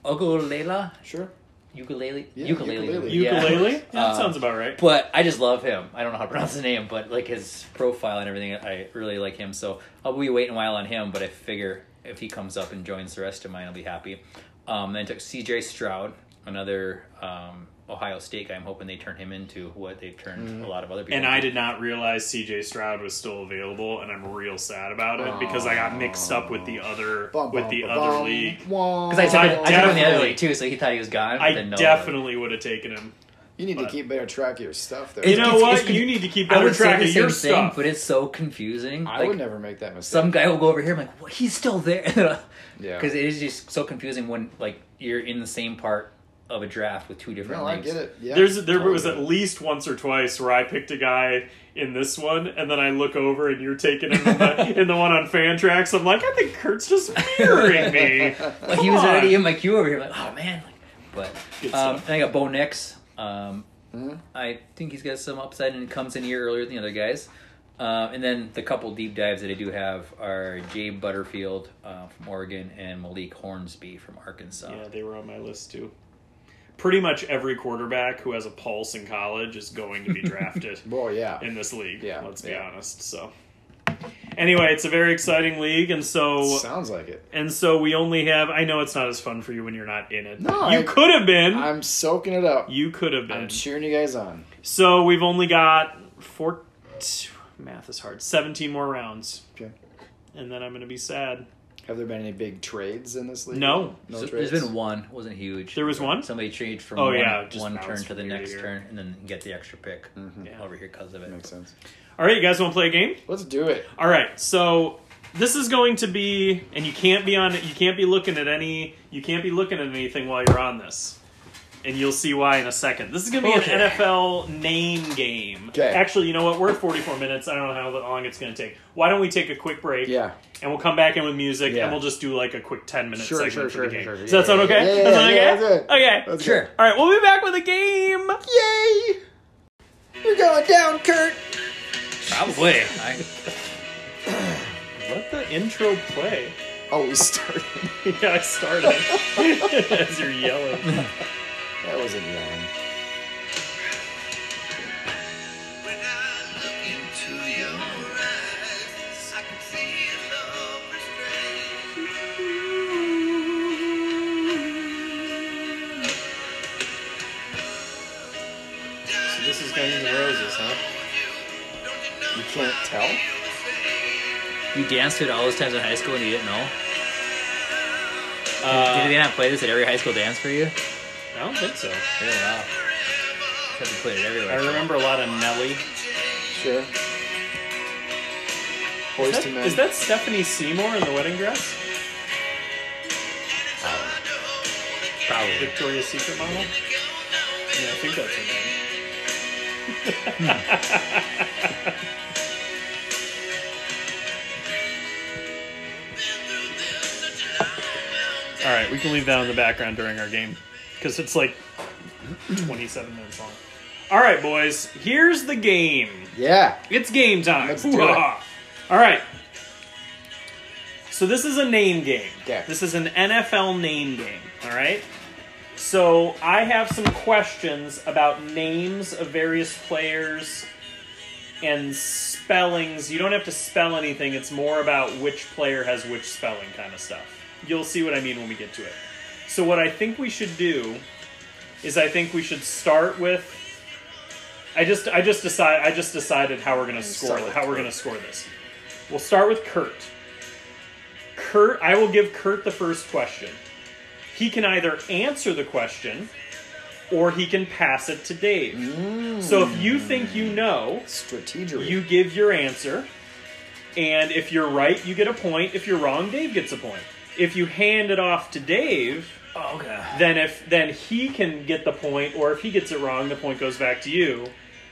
Ukulele, Sure. ukulele, Yeah, ukulele, ukulele. yeah. Ukulele? Yeah, that Um, sounds about right. But I just love him. I don't know how to [LAUGHS] pronounce his name, but like his profile and everything, I really like him. So I'll be waiting a while on him, but I figure if he comes up and joins the rest of mine, I'll be happy. Um, then I took CJ Stroud, another um, Ohio State guy. I'm hoping they turn him into what they've turned mm-hmm. a lot of other people. And I did not realize CJ Stroud was still available, and I'm real sad about it because I got mixed up with the other Bum, with the bum, other bum, league. Because I took, I him, I took him in the other league too, so he thought he was gone. I then no, definitely would have taken him. You need to keep better track of your stuff, though. You know It's- what? it's you need to keep better track of your thing, stuff. but it's so confusing. I like, would never make that mistake. some guy will go over here. I'm like, what? He's still there. [LAUGHS] Yeah. Because it is just so confusing when like you're in the same part of a draft with two different No, I get it. Yeah, There's there totally was at least once or twice where I picked a guy in this one, and then I look over and you're taking him in the, [LAUGHS] in the one on Fantrax. I'm like, I think Kurt's just mirroring me. [LAUGHS] Like he was Come already on. in my queue over here. Like, oh man. Like, but um, and I got Bo Nix. Um, Mhm. I think he's got some upside and comes in here earlier than the other guys. Um, and then the couple deep dives that I do have are Jay Butterfield uh, from Oregon and Malik Hornsby from Arkansas. Yeah, they were on my list too. Pretty much every quarterback who has a pulse in college is going to be [LAUGHS] drafted Well, yeah. in this league. Yeah, let's be yeah. honest. So, anyway, it's a very exciting league, and so Sounds like it. and so we only have. I know it's not as fun for you when you're not in it. No, you I- could have been. I'm soaking it up. you could have been. I'm cheering you guys on. So we've only got four. Math is hard. Seventeen more rounds, Okay. and then I'm going to be sad. Have there been any big trades in this league? No. No So trades. there's been one, wasn't huge. There was one. Somebody trade from Oh, one, yeah, one turn to the year to next year. turn and then get the extra pick mm-hmm. Yeah. over here because of it. Makes sense. All right, you guys want to play a game? Let's do it. All right, so this is going to be, and you can't be on, it. you can't be looking at any, you can't be looking at anything while you're on this, and you'll see why in a second. This is going to be Okay. an NFL name game. Okay. Actually, you know what? We're at 44 minutes. I don't know how long it's going to take. Why don't we take a quick break? Yeah. And we'll come back in with music, Yeah. and we'll just do like a quick 10 minute Sure, segment sure, for sure, the game. sure, sure. Does that sound okay? yeah, That sound yeah, okay? yeah, that's. Okay. Let's Sure. go. All right, we'll be back with a game. Yay! You're going down, Kurt. Probably. I, [LAUGHS] Let the intro play. Oh, we started. [LAUGHS] yeah, I started [LAUGHS] as you're yelling. That wasn't young. When I look into your eyes, I can see love restrained. So this is Guns N' Roses, huh? You can't tell? you danced to it all those times in high school and you didn't know? Uh, Did they not play this at every high school dance for you? I don't think so. Really? Wow. Except you played it everywhere. I remember a lot of Nelly. Sure. Is Boys that, to men. is that Stephanie Seymour in the wedding dress? Probably. Victoria's Secret model? Yeah, I think that's her name. [LAUGHS] All right, we can leave that in the background during our game because it's like 27 minutes long. All right, boys, here's the game. yeah. It's game time. Let's do Hoo-ha. All right. So this is a name game. Okay. This is an NFL name game. All right. So I have some questions about names of various players and spellings. You don't have to spell anything. It's more about which player has which spelling kind of stuff. You'll see what I mean when we get to it. So what I think we should do is I think we should start with I just I just decide I just decided how we're gonna score how we're gonna score this. We'll start with Kurt. Kurt I will give Kurt the first question. He can either answer the question or he can pass it to Dave. So if you think you know, Strategery. you give your answer, and if you're right, you get a point. If you're wrong, Dave gets a point. If you hand it off to Dave, Oh, okay. then if then he can get the point, or if he gets it wrong, the point goes back to you.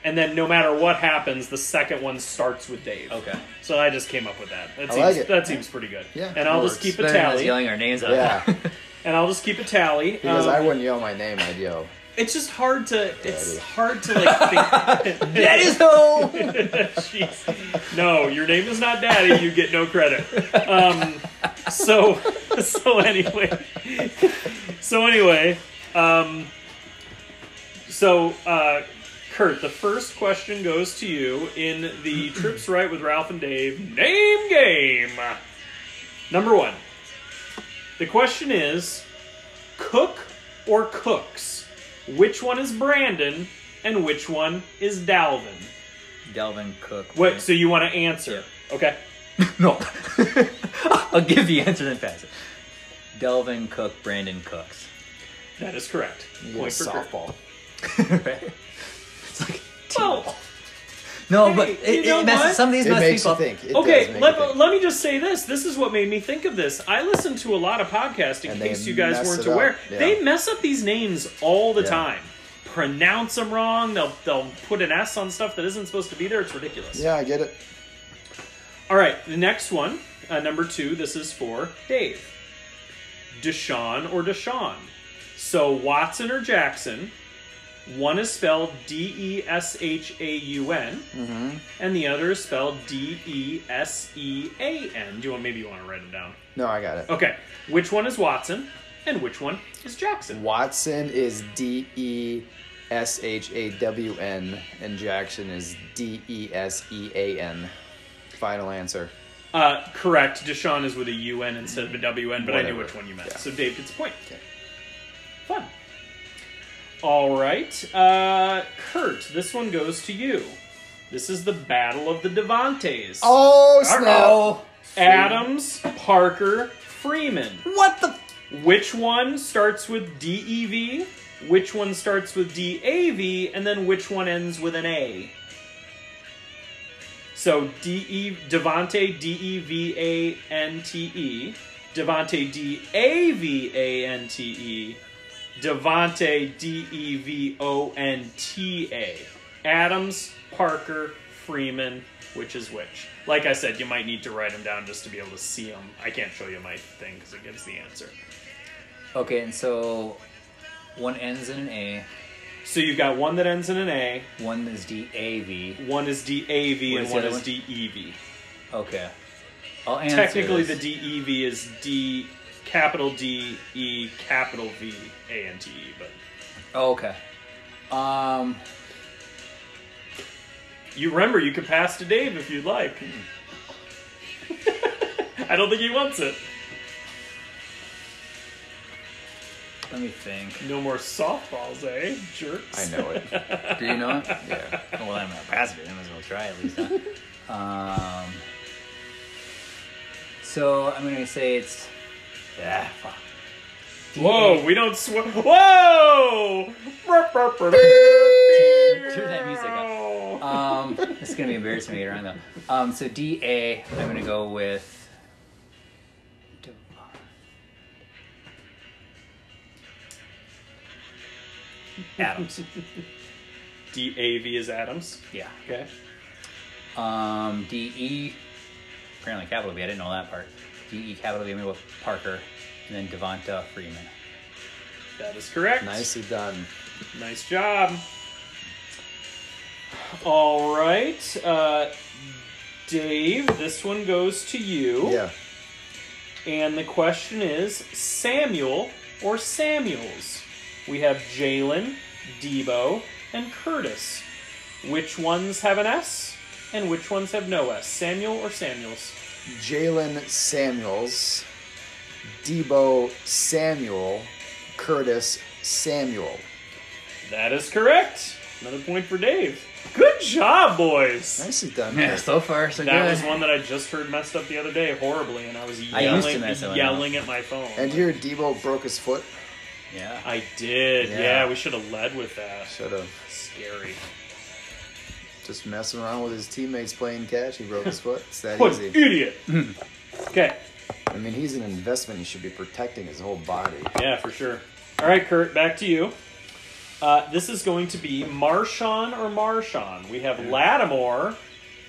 And then no matter what happens, the second one starts with Dave. Okay. So I just came up with that. That I seems like it. that seems pretty good. Yeah, And I'll it just keep a Better than us tally. yelling our names out. Yeah. [LAUGHS] And I'll just keep a tally. because Um, I wouldn't yell my name, I'd yell. It's just hard to it's Daddy. hard to like think that is so. Jeez. No, your name is not Daddy. You get no credit. Um, so, [LAUGHS] so anyway, so anyway, um, so uh, Kurt, the first question goes to you in the Trips Right with Ralph and Dave name game. Number one. The question is, Cook or Cooks? Which one is Brandin and which one is Dalvin? Delvin Cook. What? So you want to answer? Okay. [LAUGHS] No. [LAUGHS] I'll give the answer then pass it. Dalvin Cook, Brandin Cooks. That is correct. Point for softball. [LAUGHS] right? It's like Well, No, Hey, but you know it messes, what? some of these It mess makes people you up. think. It okay, does make let, you think. let me just say this. This is what made me think of this. I listen to a lot of podcasts in And they case you guys mess weren't it up, aware. yeah. They mess up these names all the Yeah. time. Pronounce them wrong. They'll they'll put an S on stuff that isn't supposed to be there. It's ridiculous. Yeah, I get it. All right, the next one, uh, number two. This is for Dave. Deshaun or DeSean. So Watson or Jackson. One is spelled D E S H A U N, and the other is spelled D E S E A N. Do you want maybe you want to write them down? No, I got it. Okay, which one is Watson, and which one is Jackson? Watson is D E S H A W N, and Jackson is D E S E A N. Final answer. Uh, correct. Deshaun is with a U N instead of a W N, but I knew which one you meant. Yeah. So Dave gets a point. Okay. Fun. All right, uh, Kurt. This one goes to you. This is the Battle of the Devantes. Oh snap! Oh, Adams, Parker, Freeman. what the? Which one starts with D E V? Which one starts with D A V? And then which one ends with an A? So D E Devante D E V A N T E, Davante D A V A N T E, Devonta D E V O N T A. Adams, Parker, Freeman, which is which? Like I said, you might need to write them down just to be able to see them. I can't show you my thing because it gives the answer. Okay, and so one ends in an A, So you've got one that ends in an A, one is D A V. one is D A V, and one is? D E V. Okay, I'll answer Technically, this. the D E V is D capital D E capital V A N T E, but Oh, okay. Um, you remember you can pass to Dave if you'd like. [LAUGHS] I don't think he wants it. let me think. No more softballs, eh, jerks? I know it. [LAUGHS] Do you know it? Yeah. well, I'm gonna pass it. I might as well try at least. Huh? [LAUGHS] um. So I'm gonna say it's. Yeah. Fuck. Whoa, we don't swear. Whoa! [LAUGHS] Turn that music up. Um, this is gonna be embarrassing later on though. Um, so D A, I'm gonna go with. Adams. [LAUGHS] D A V is Adams. Yeah. Okay. Um, D E. Apparently capital B. I didn't know that part. D E capital B. I'm gonna go with Parker, and then Devonta Freeman. That is correct. Nicely done. Nice job. All right. Uh, Dave, this one goes to you. Yeah. And the question is Samuel or Samuels? We have Jaylen, Deebo, and Curtis. Which ones have an S and which ones have no S? Samuel or Samuels? Jaylen Samuels, Deebo Samuel, Curtis Samuel. That is correct. Another point for Dave. Good job, boys. Nicely done. Yeah, so far so That good. was one that I just heard messed up the other day horribly, and I was I yelling, mess yelling at my phone. And here Deebo broke his foot. Yeah. I did. Yeah, Yeah. we should have led with that. Should have Scary. Just messing around with his teammates playing catch. He broke his [LAUGHS] foot. It's that What easy. idiot. okay. I mean, he's an investment. He should be protecting his whole body. Yeah, for sure. All right, Kurt, back to you. Uh, this is going to be Marshon or Marshawn. We have Lattimore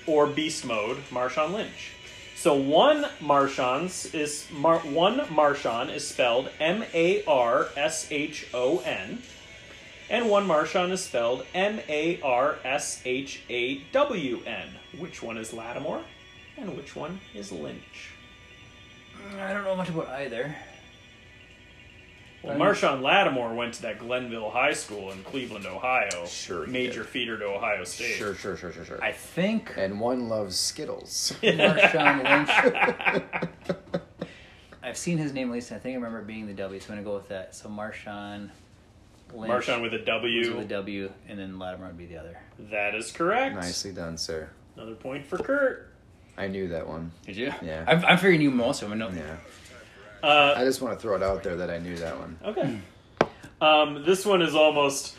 or Beast Mode, Marshawn Lynch. So one Marshans is Mar- one Marshon is spelled M A R S H O N, and one Marshawn is spelled M A R S H A W N. Which one is Lattimore, and which one is Lynch? I don't know much about either. Well, Marshon Lattimore went to that Glenville High School in Cleveland, Ohio. Sure he Major did. feeder to Ohio State. Sure, sure, sure, sure, sure. I think and one loves Skittles. [LAUGHS] [LAUGHS] Marshawn Lynch. [LAUGHS] I've seen his name at least. I think I remember being the W, so I'm gonna go with that. So Marshawn Lynch Marshawn with a W. was with a W, and then Lattimore would be the other. That is correct. Nicely done, sir. Another point for Kurt. I knew that one. Did you? Yeah. I'm, I'm figuring you most of them. No. Yeah. Uh, I just want to throw it out there that I knew that one. okay. Um, this one is almost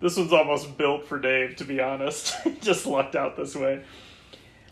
This one's almost built for Dave, to be honest. [LAUGHS] Just lucked out this way.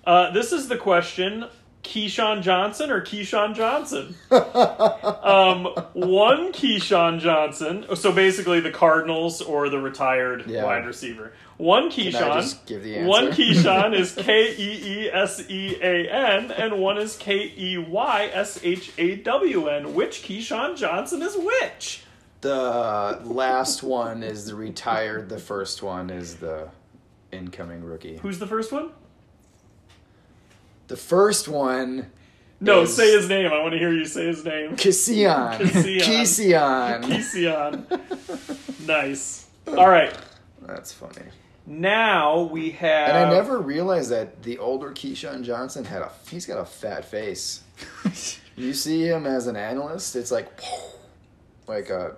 Uh, this is the question Keyshawn Johnson or Keyshawn Johnson? [LAUGHS] um, one Keyshawn Johnson. So basically, the Cardinals or the retired Yeah. wide receiver. One Keyshawn. just give the One? [LAUGHS] KeeSean is K E E S E A N, and one is K E Y S H A W N. Which Keyshawn Johnson is which? The last one is the retired. The first one is the incoming rookie. Who's the first one? The first one, No, Is- say his name. I want to hear you say his name. Kission. [LAUGHS] Kission. Kission. Keyshawn. nice. All right. That's funny. Now we have. And I never realized that the older Keyshawn Johnson had a he's got a fat face. [LAUGHS] you see him as an analyst, it's like like a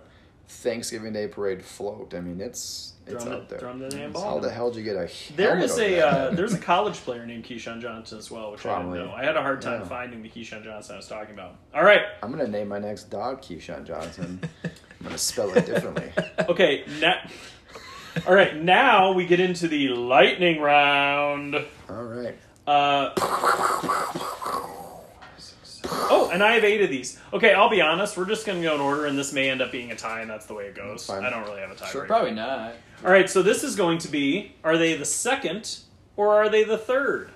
Thanksgiving Day parade float. I mean, it's it's Drum out there. drum the damn How the hell did you get a There is a uh, there's a [LAUGHS] college player named Keyshawn Johnson as well, which I Probably. didn't know. I had a hard time Yeah. finding the Keyshawn Johnson I was talking about. All right, I'm gonna name my next dog Keyshawn Johnson. I'm gonna spell it differently. [LAUGHS] okay, now. All right, now we get into the lightning round. All right. Uh, [LAUGHS] oh, and I have eight of these. Okay, I'll be honest. We're just going to go in order, and this may end up being a tie, and that's the way it goes. Fine. I don't really have a tie. Sure. Probably not. All right, so this is going to be: Are they the second or are they the third?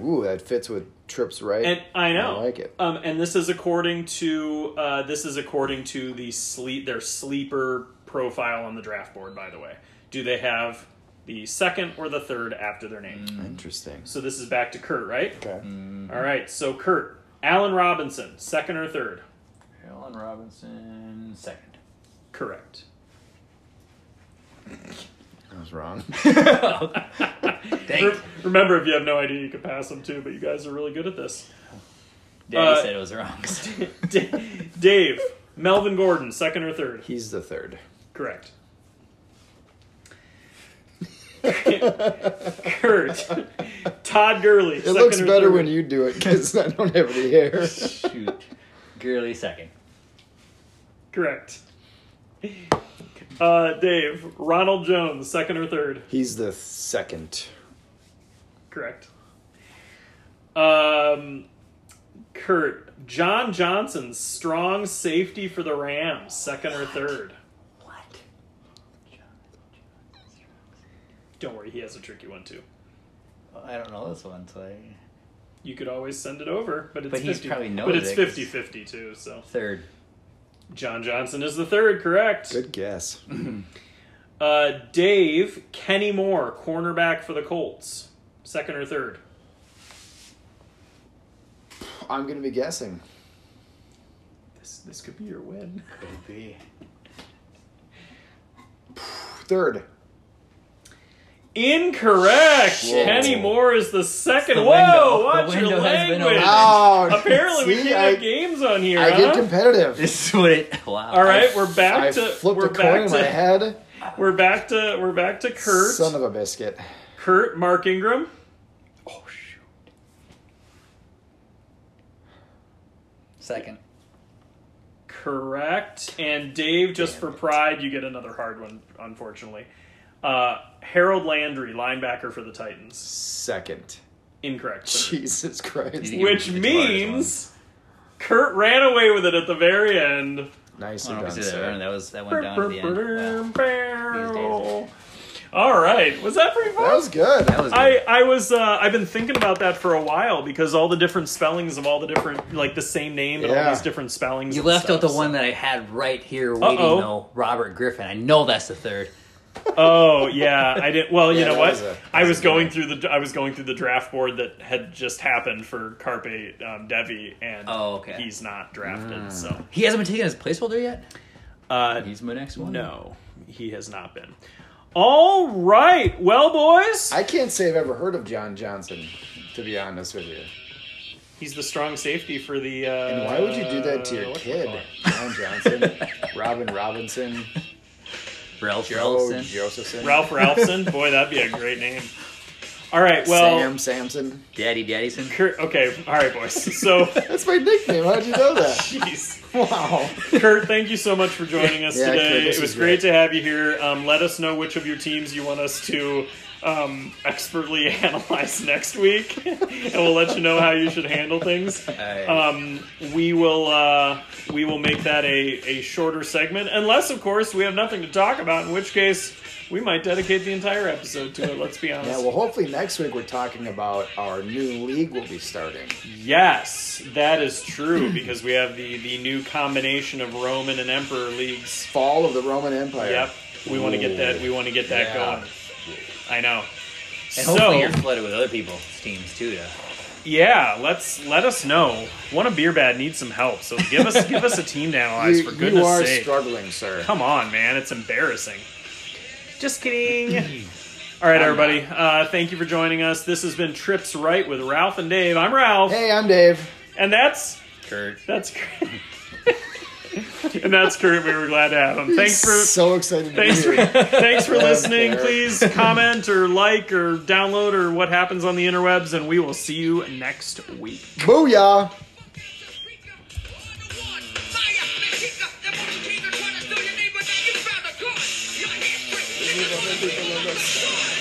Ooh, that fits with Trips right. And I know, I like it. Um, and this is according to uh, this is according to the sleep their sleeper profile on the draft board. By the way, do they have the second or the third after their name? Interesting. So this is back to Kurt, right? Okay. All right, so Kurt, Allen Robinson, second or third? Allen Robinson, second. Correct. I was wrong. [LAUGHS] [LAUGHS] Dang. Re- Remember, if you have no idea, you can pass them too. But you guys are really good at this. Daddy Uh, said it was wrong. [LAUGHS] D- Dave, Melvin Gordon, second or third? He's the third. Correct. [LAUGHS] Kurt, Todd Gurley. It looks better when you do it because I don't have any hair. Shoot. Gurley, second. Correct. Uh, Dave, Ronald Jones, second or third? He's the second. Correct. Um, Kurt, John Johnson, strong safety for the Rams, second or third? Don't worry, he has a tricky one too. I don't know this one, so I... You could always send it over, but it's But he's 50, probably knows but it's it 'cause- 50-50 too. So Third. John Johnson is the third, correct? Good guess. [LAUGHS] Uh, Dave Kenny Moore, cornerback for the Colts, second or third? I'm gonna be guessing. This this could be your win. Could be. Third. Incorrect. Whoa. Kenny Moore is the second. The Whoa, watch your window has been language. opened. Oh, Apparently, we can't I, have games on here. I huh? get competitive. [LAUGHS] This is what it... Wow. All right, we're back I to flipped we're a coin back in my head. we're back to we're back to Kurt. Son of a biscuit. Kurt Mark Ingram. Oh, shoot. Second. Correct. And Dave, just for pride, you get another hard one, unfortunately. Uh, Harold Landry, linebacker for the Titans. Second. Incorrect. Jesus Christ. Which It's the hardest means Kurt ran away with it at the very end. Nicely I done, if you see that. sir. That was that went down to the end. Wow. All right, was that pretty fun? That was good. That was good. I, I was uh, I've been thinking about that for a while because all the different spellings of all the different like the same name and all these different spellings. You and left out stuff, the one that I had right here waiting Uh-oh. though. Robert Griffin. I know that's the third. Oh yeah, I didn't. Well, you Yeah, know what? was a- I was was a good going one. through the I was going through the draft board that had just happened for Carpe um, Devy, and Oh, okay. he's not drafted. Mm. So He hasn't been taken as placeholder yet. uh, He's my next one. no, he has not been. All right, well, boys, I can't say I've ever heard of John Johnson, to be honest with you. he's the strong safety for the. Uh, And why would you do that to your kid? John Johnson, [LAUGHS] Robin Robinson, Ralph Joe Johnson. Josephson. Ralph Ralphson? Boy, that'd be a great name. All right. Well, Sam Samson. Daddy Daddyson. Kurt. Okay. All right, boys. So, [LAUGHS] That's my nickname. How'd you know that? [LAUGHS] jeez. Wow. Kurt, thank you so much for joining us Yeah, today. Kurt, it was great great. to have you here. Um, let us know which of your teams you want us to um, expertly [LAUGHS] analyze next week, [LAUGHS] and we'll let you know how you should handle things. Um, we will uh, we will make that a, a shorter segment, unless of course we have nothing to talk about. In which case, we might dedicate the entire episode to it. Let's be honest. Yeah, well, hopefully next week we're talking about our new league we'll be starting. Yes, that is true [CLEARS THROAT] because we have the the new combination of Roman and Emperor leagues. Fall of the Roman Empire. Yep, we want to get that. We want to get that Yeah. going. I know. and so hopefully you're flooded with other people's teams too. To, yeah, let's let us know. One of beer bad needs some help, so give us give us a team to [LAUGHS] analyze You, for goodness' sake. you are sake. struggling, sir. Come on, man, it's embarrassing. Just kidding. [LAUGHS] All right, everybody. Uh, thank you for joining us. This has been Trips Right with Ralph and Dave. I'm Ralph, Hey, I'm Dave. and that's Kurt. that's [LAUGHS] Kurt. [LAUGHS] and that's Kurt. We were glad to have him. Thanks for so excited to Thanks for thanks for listening. Please comment or like or download or what happens on the interwebs, and we will see you next week. Booyah! Fire!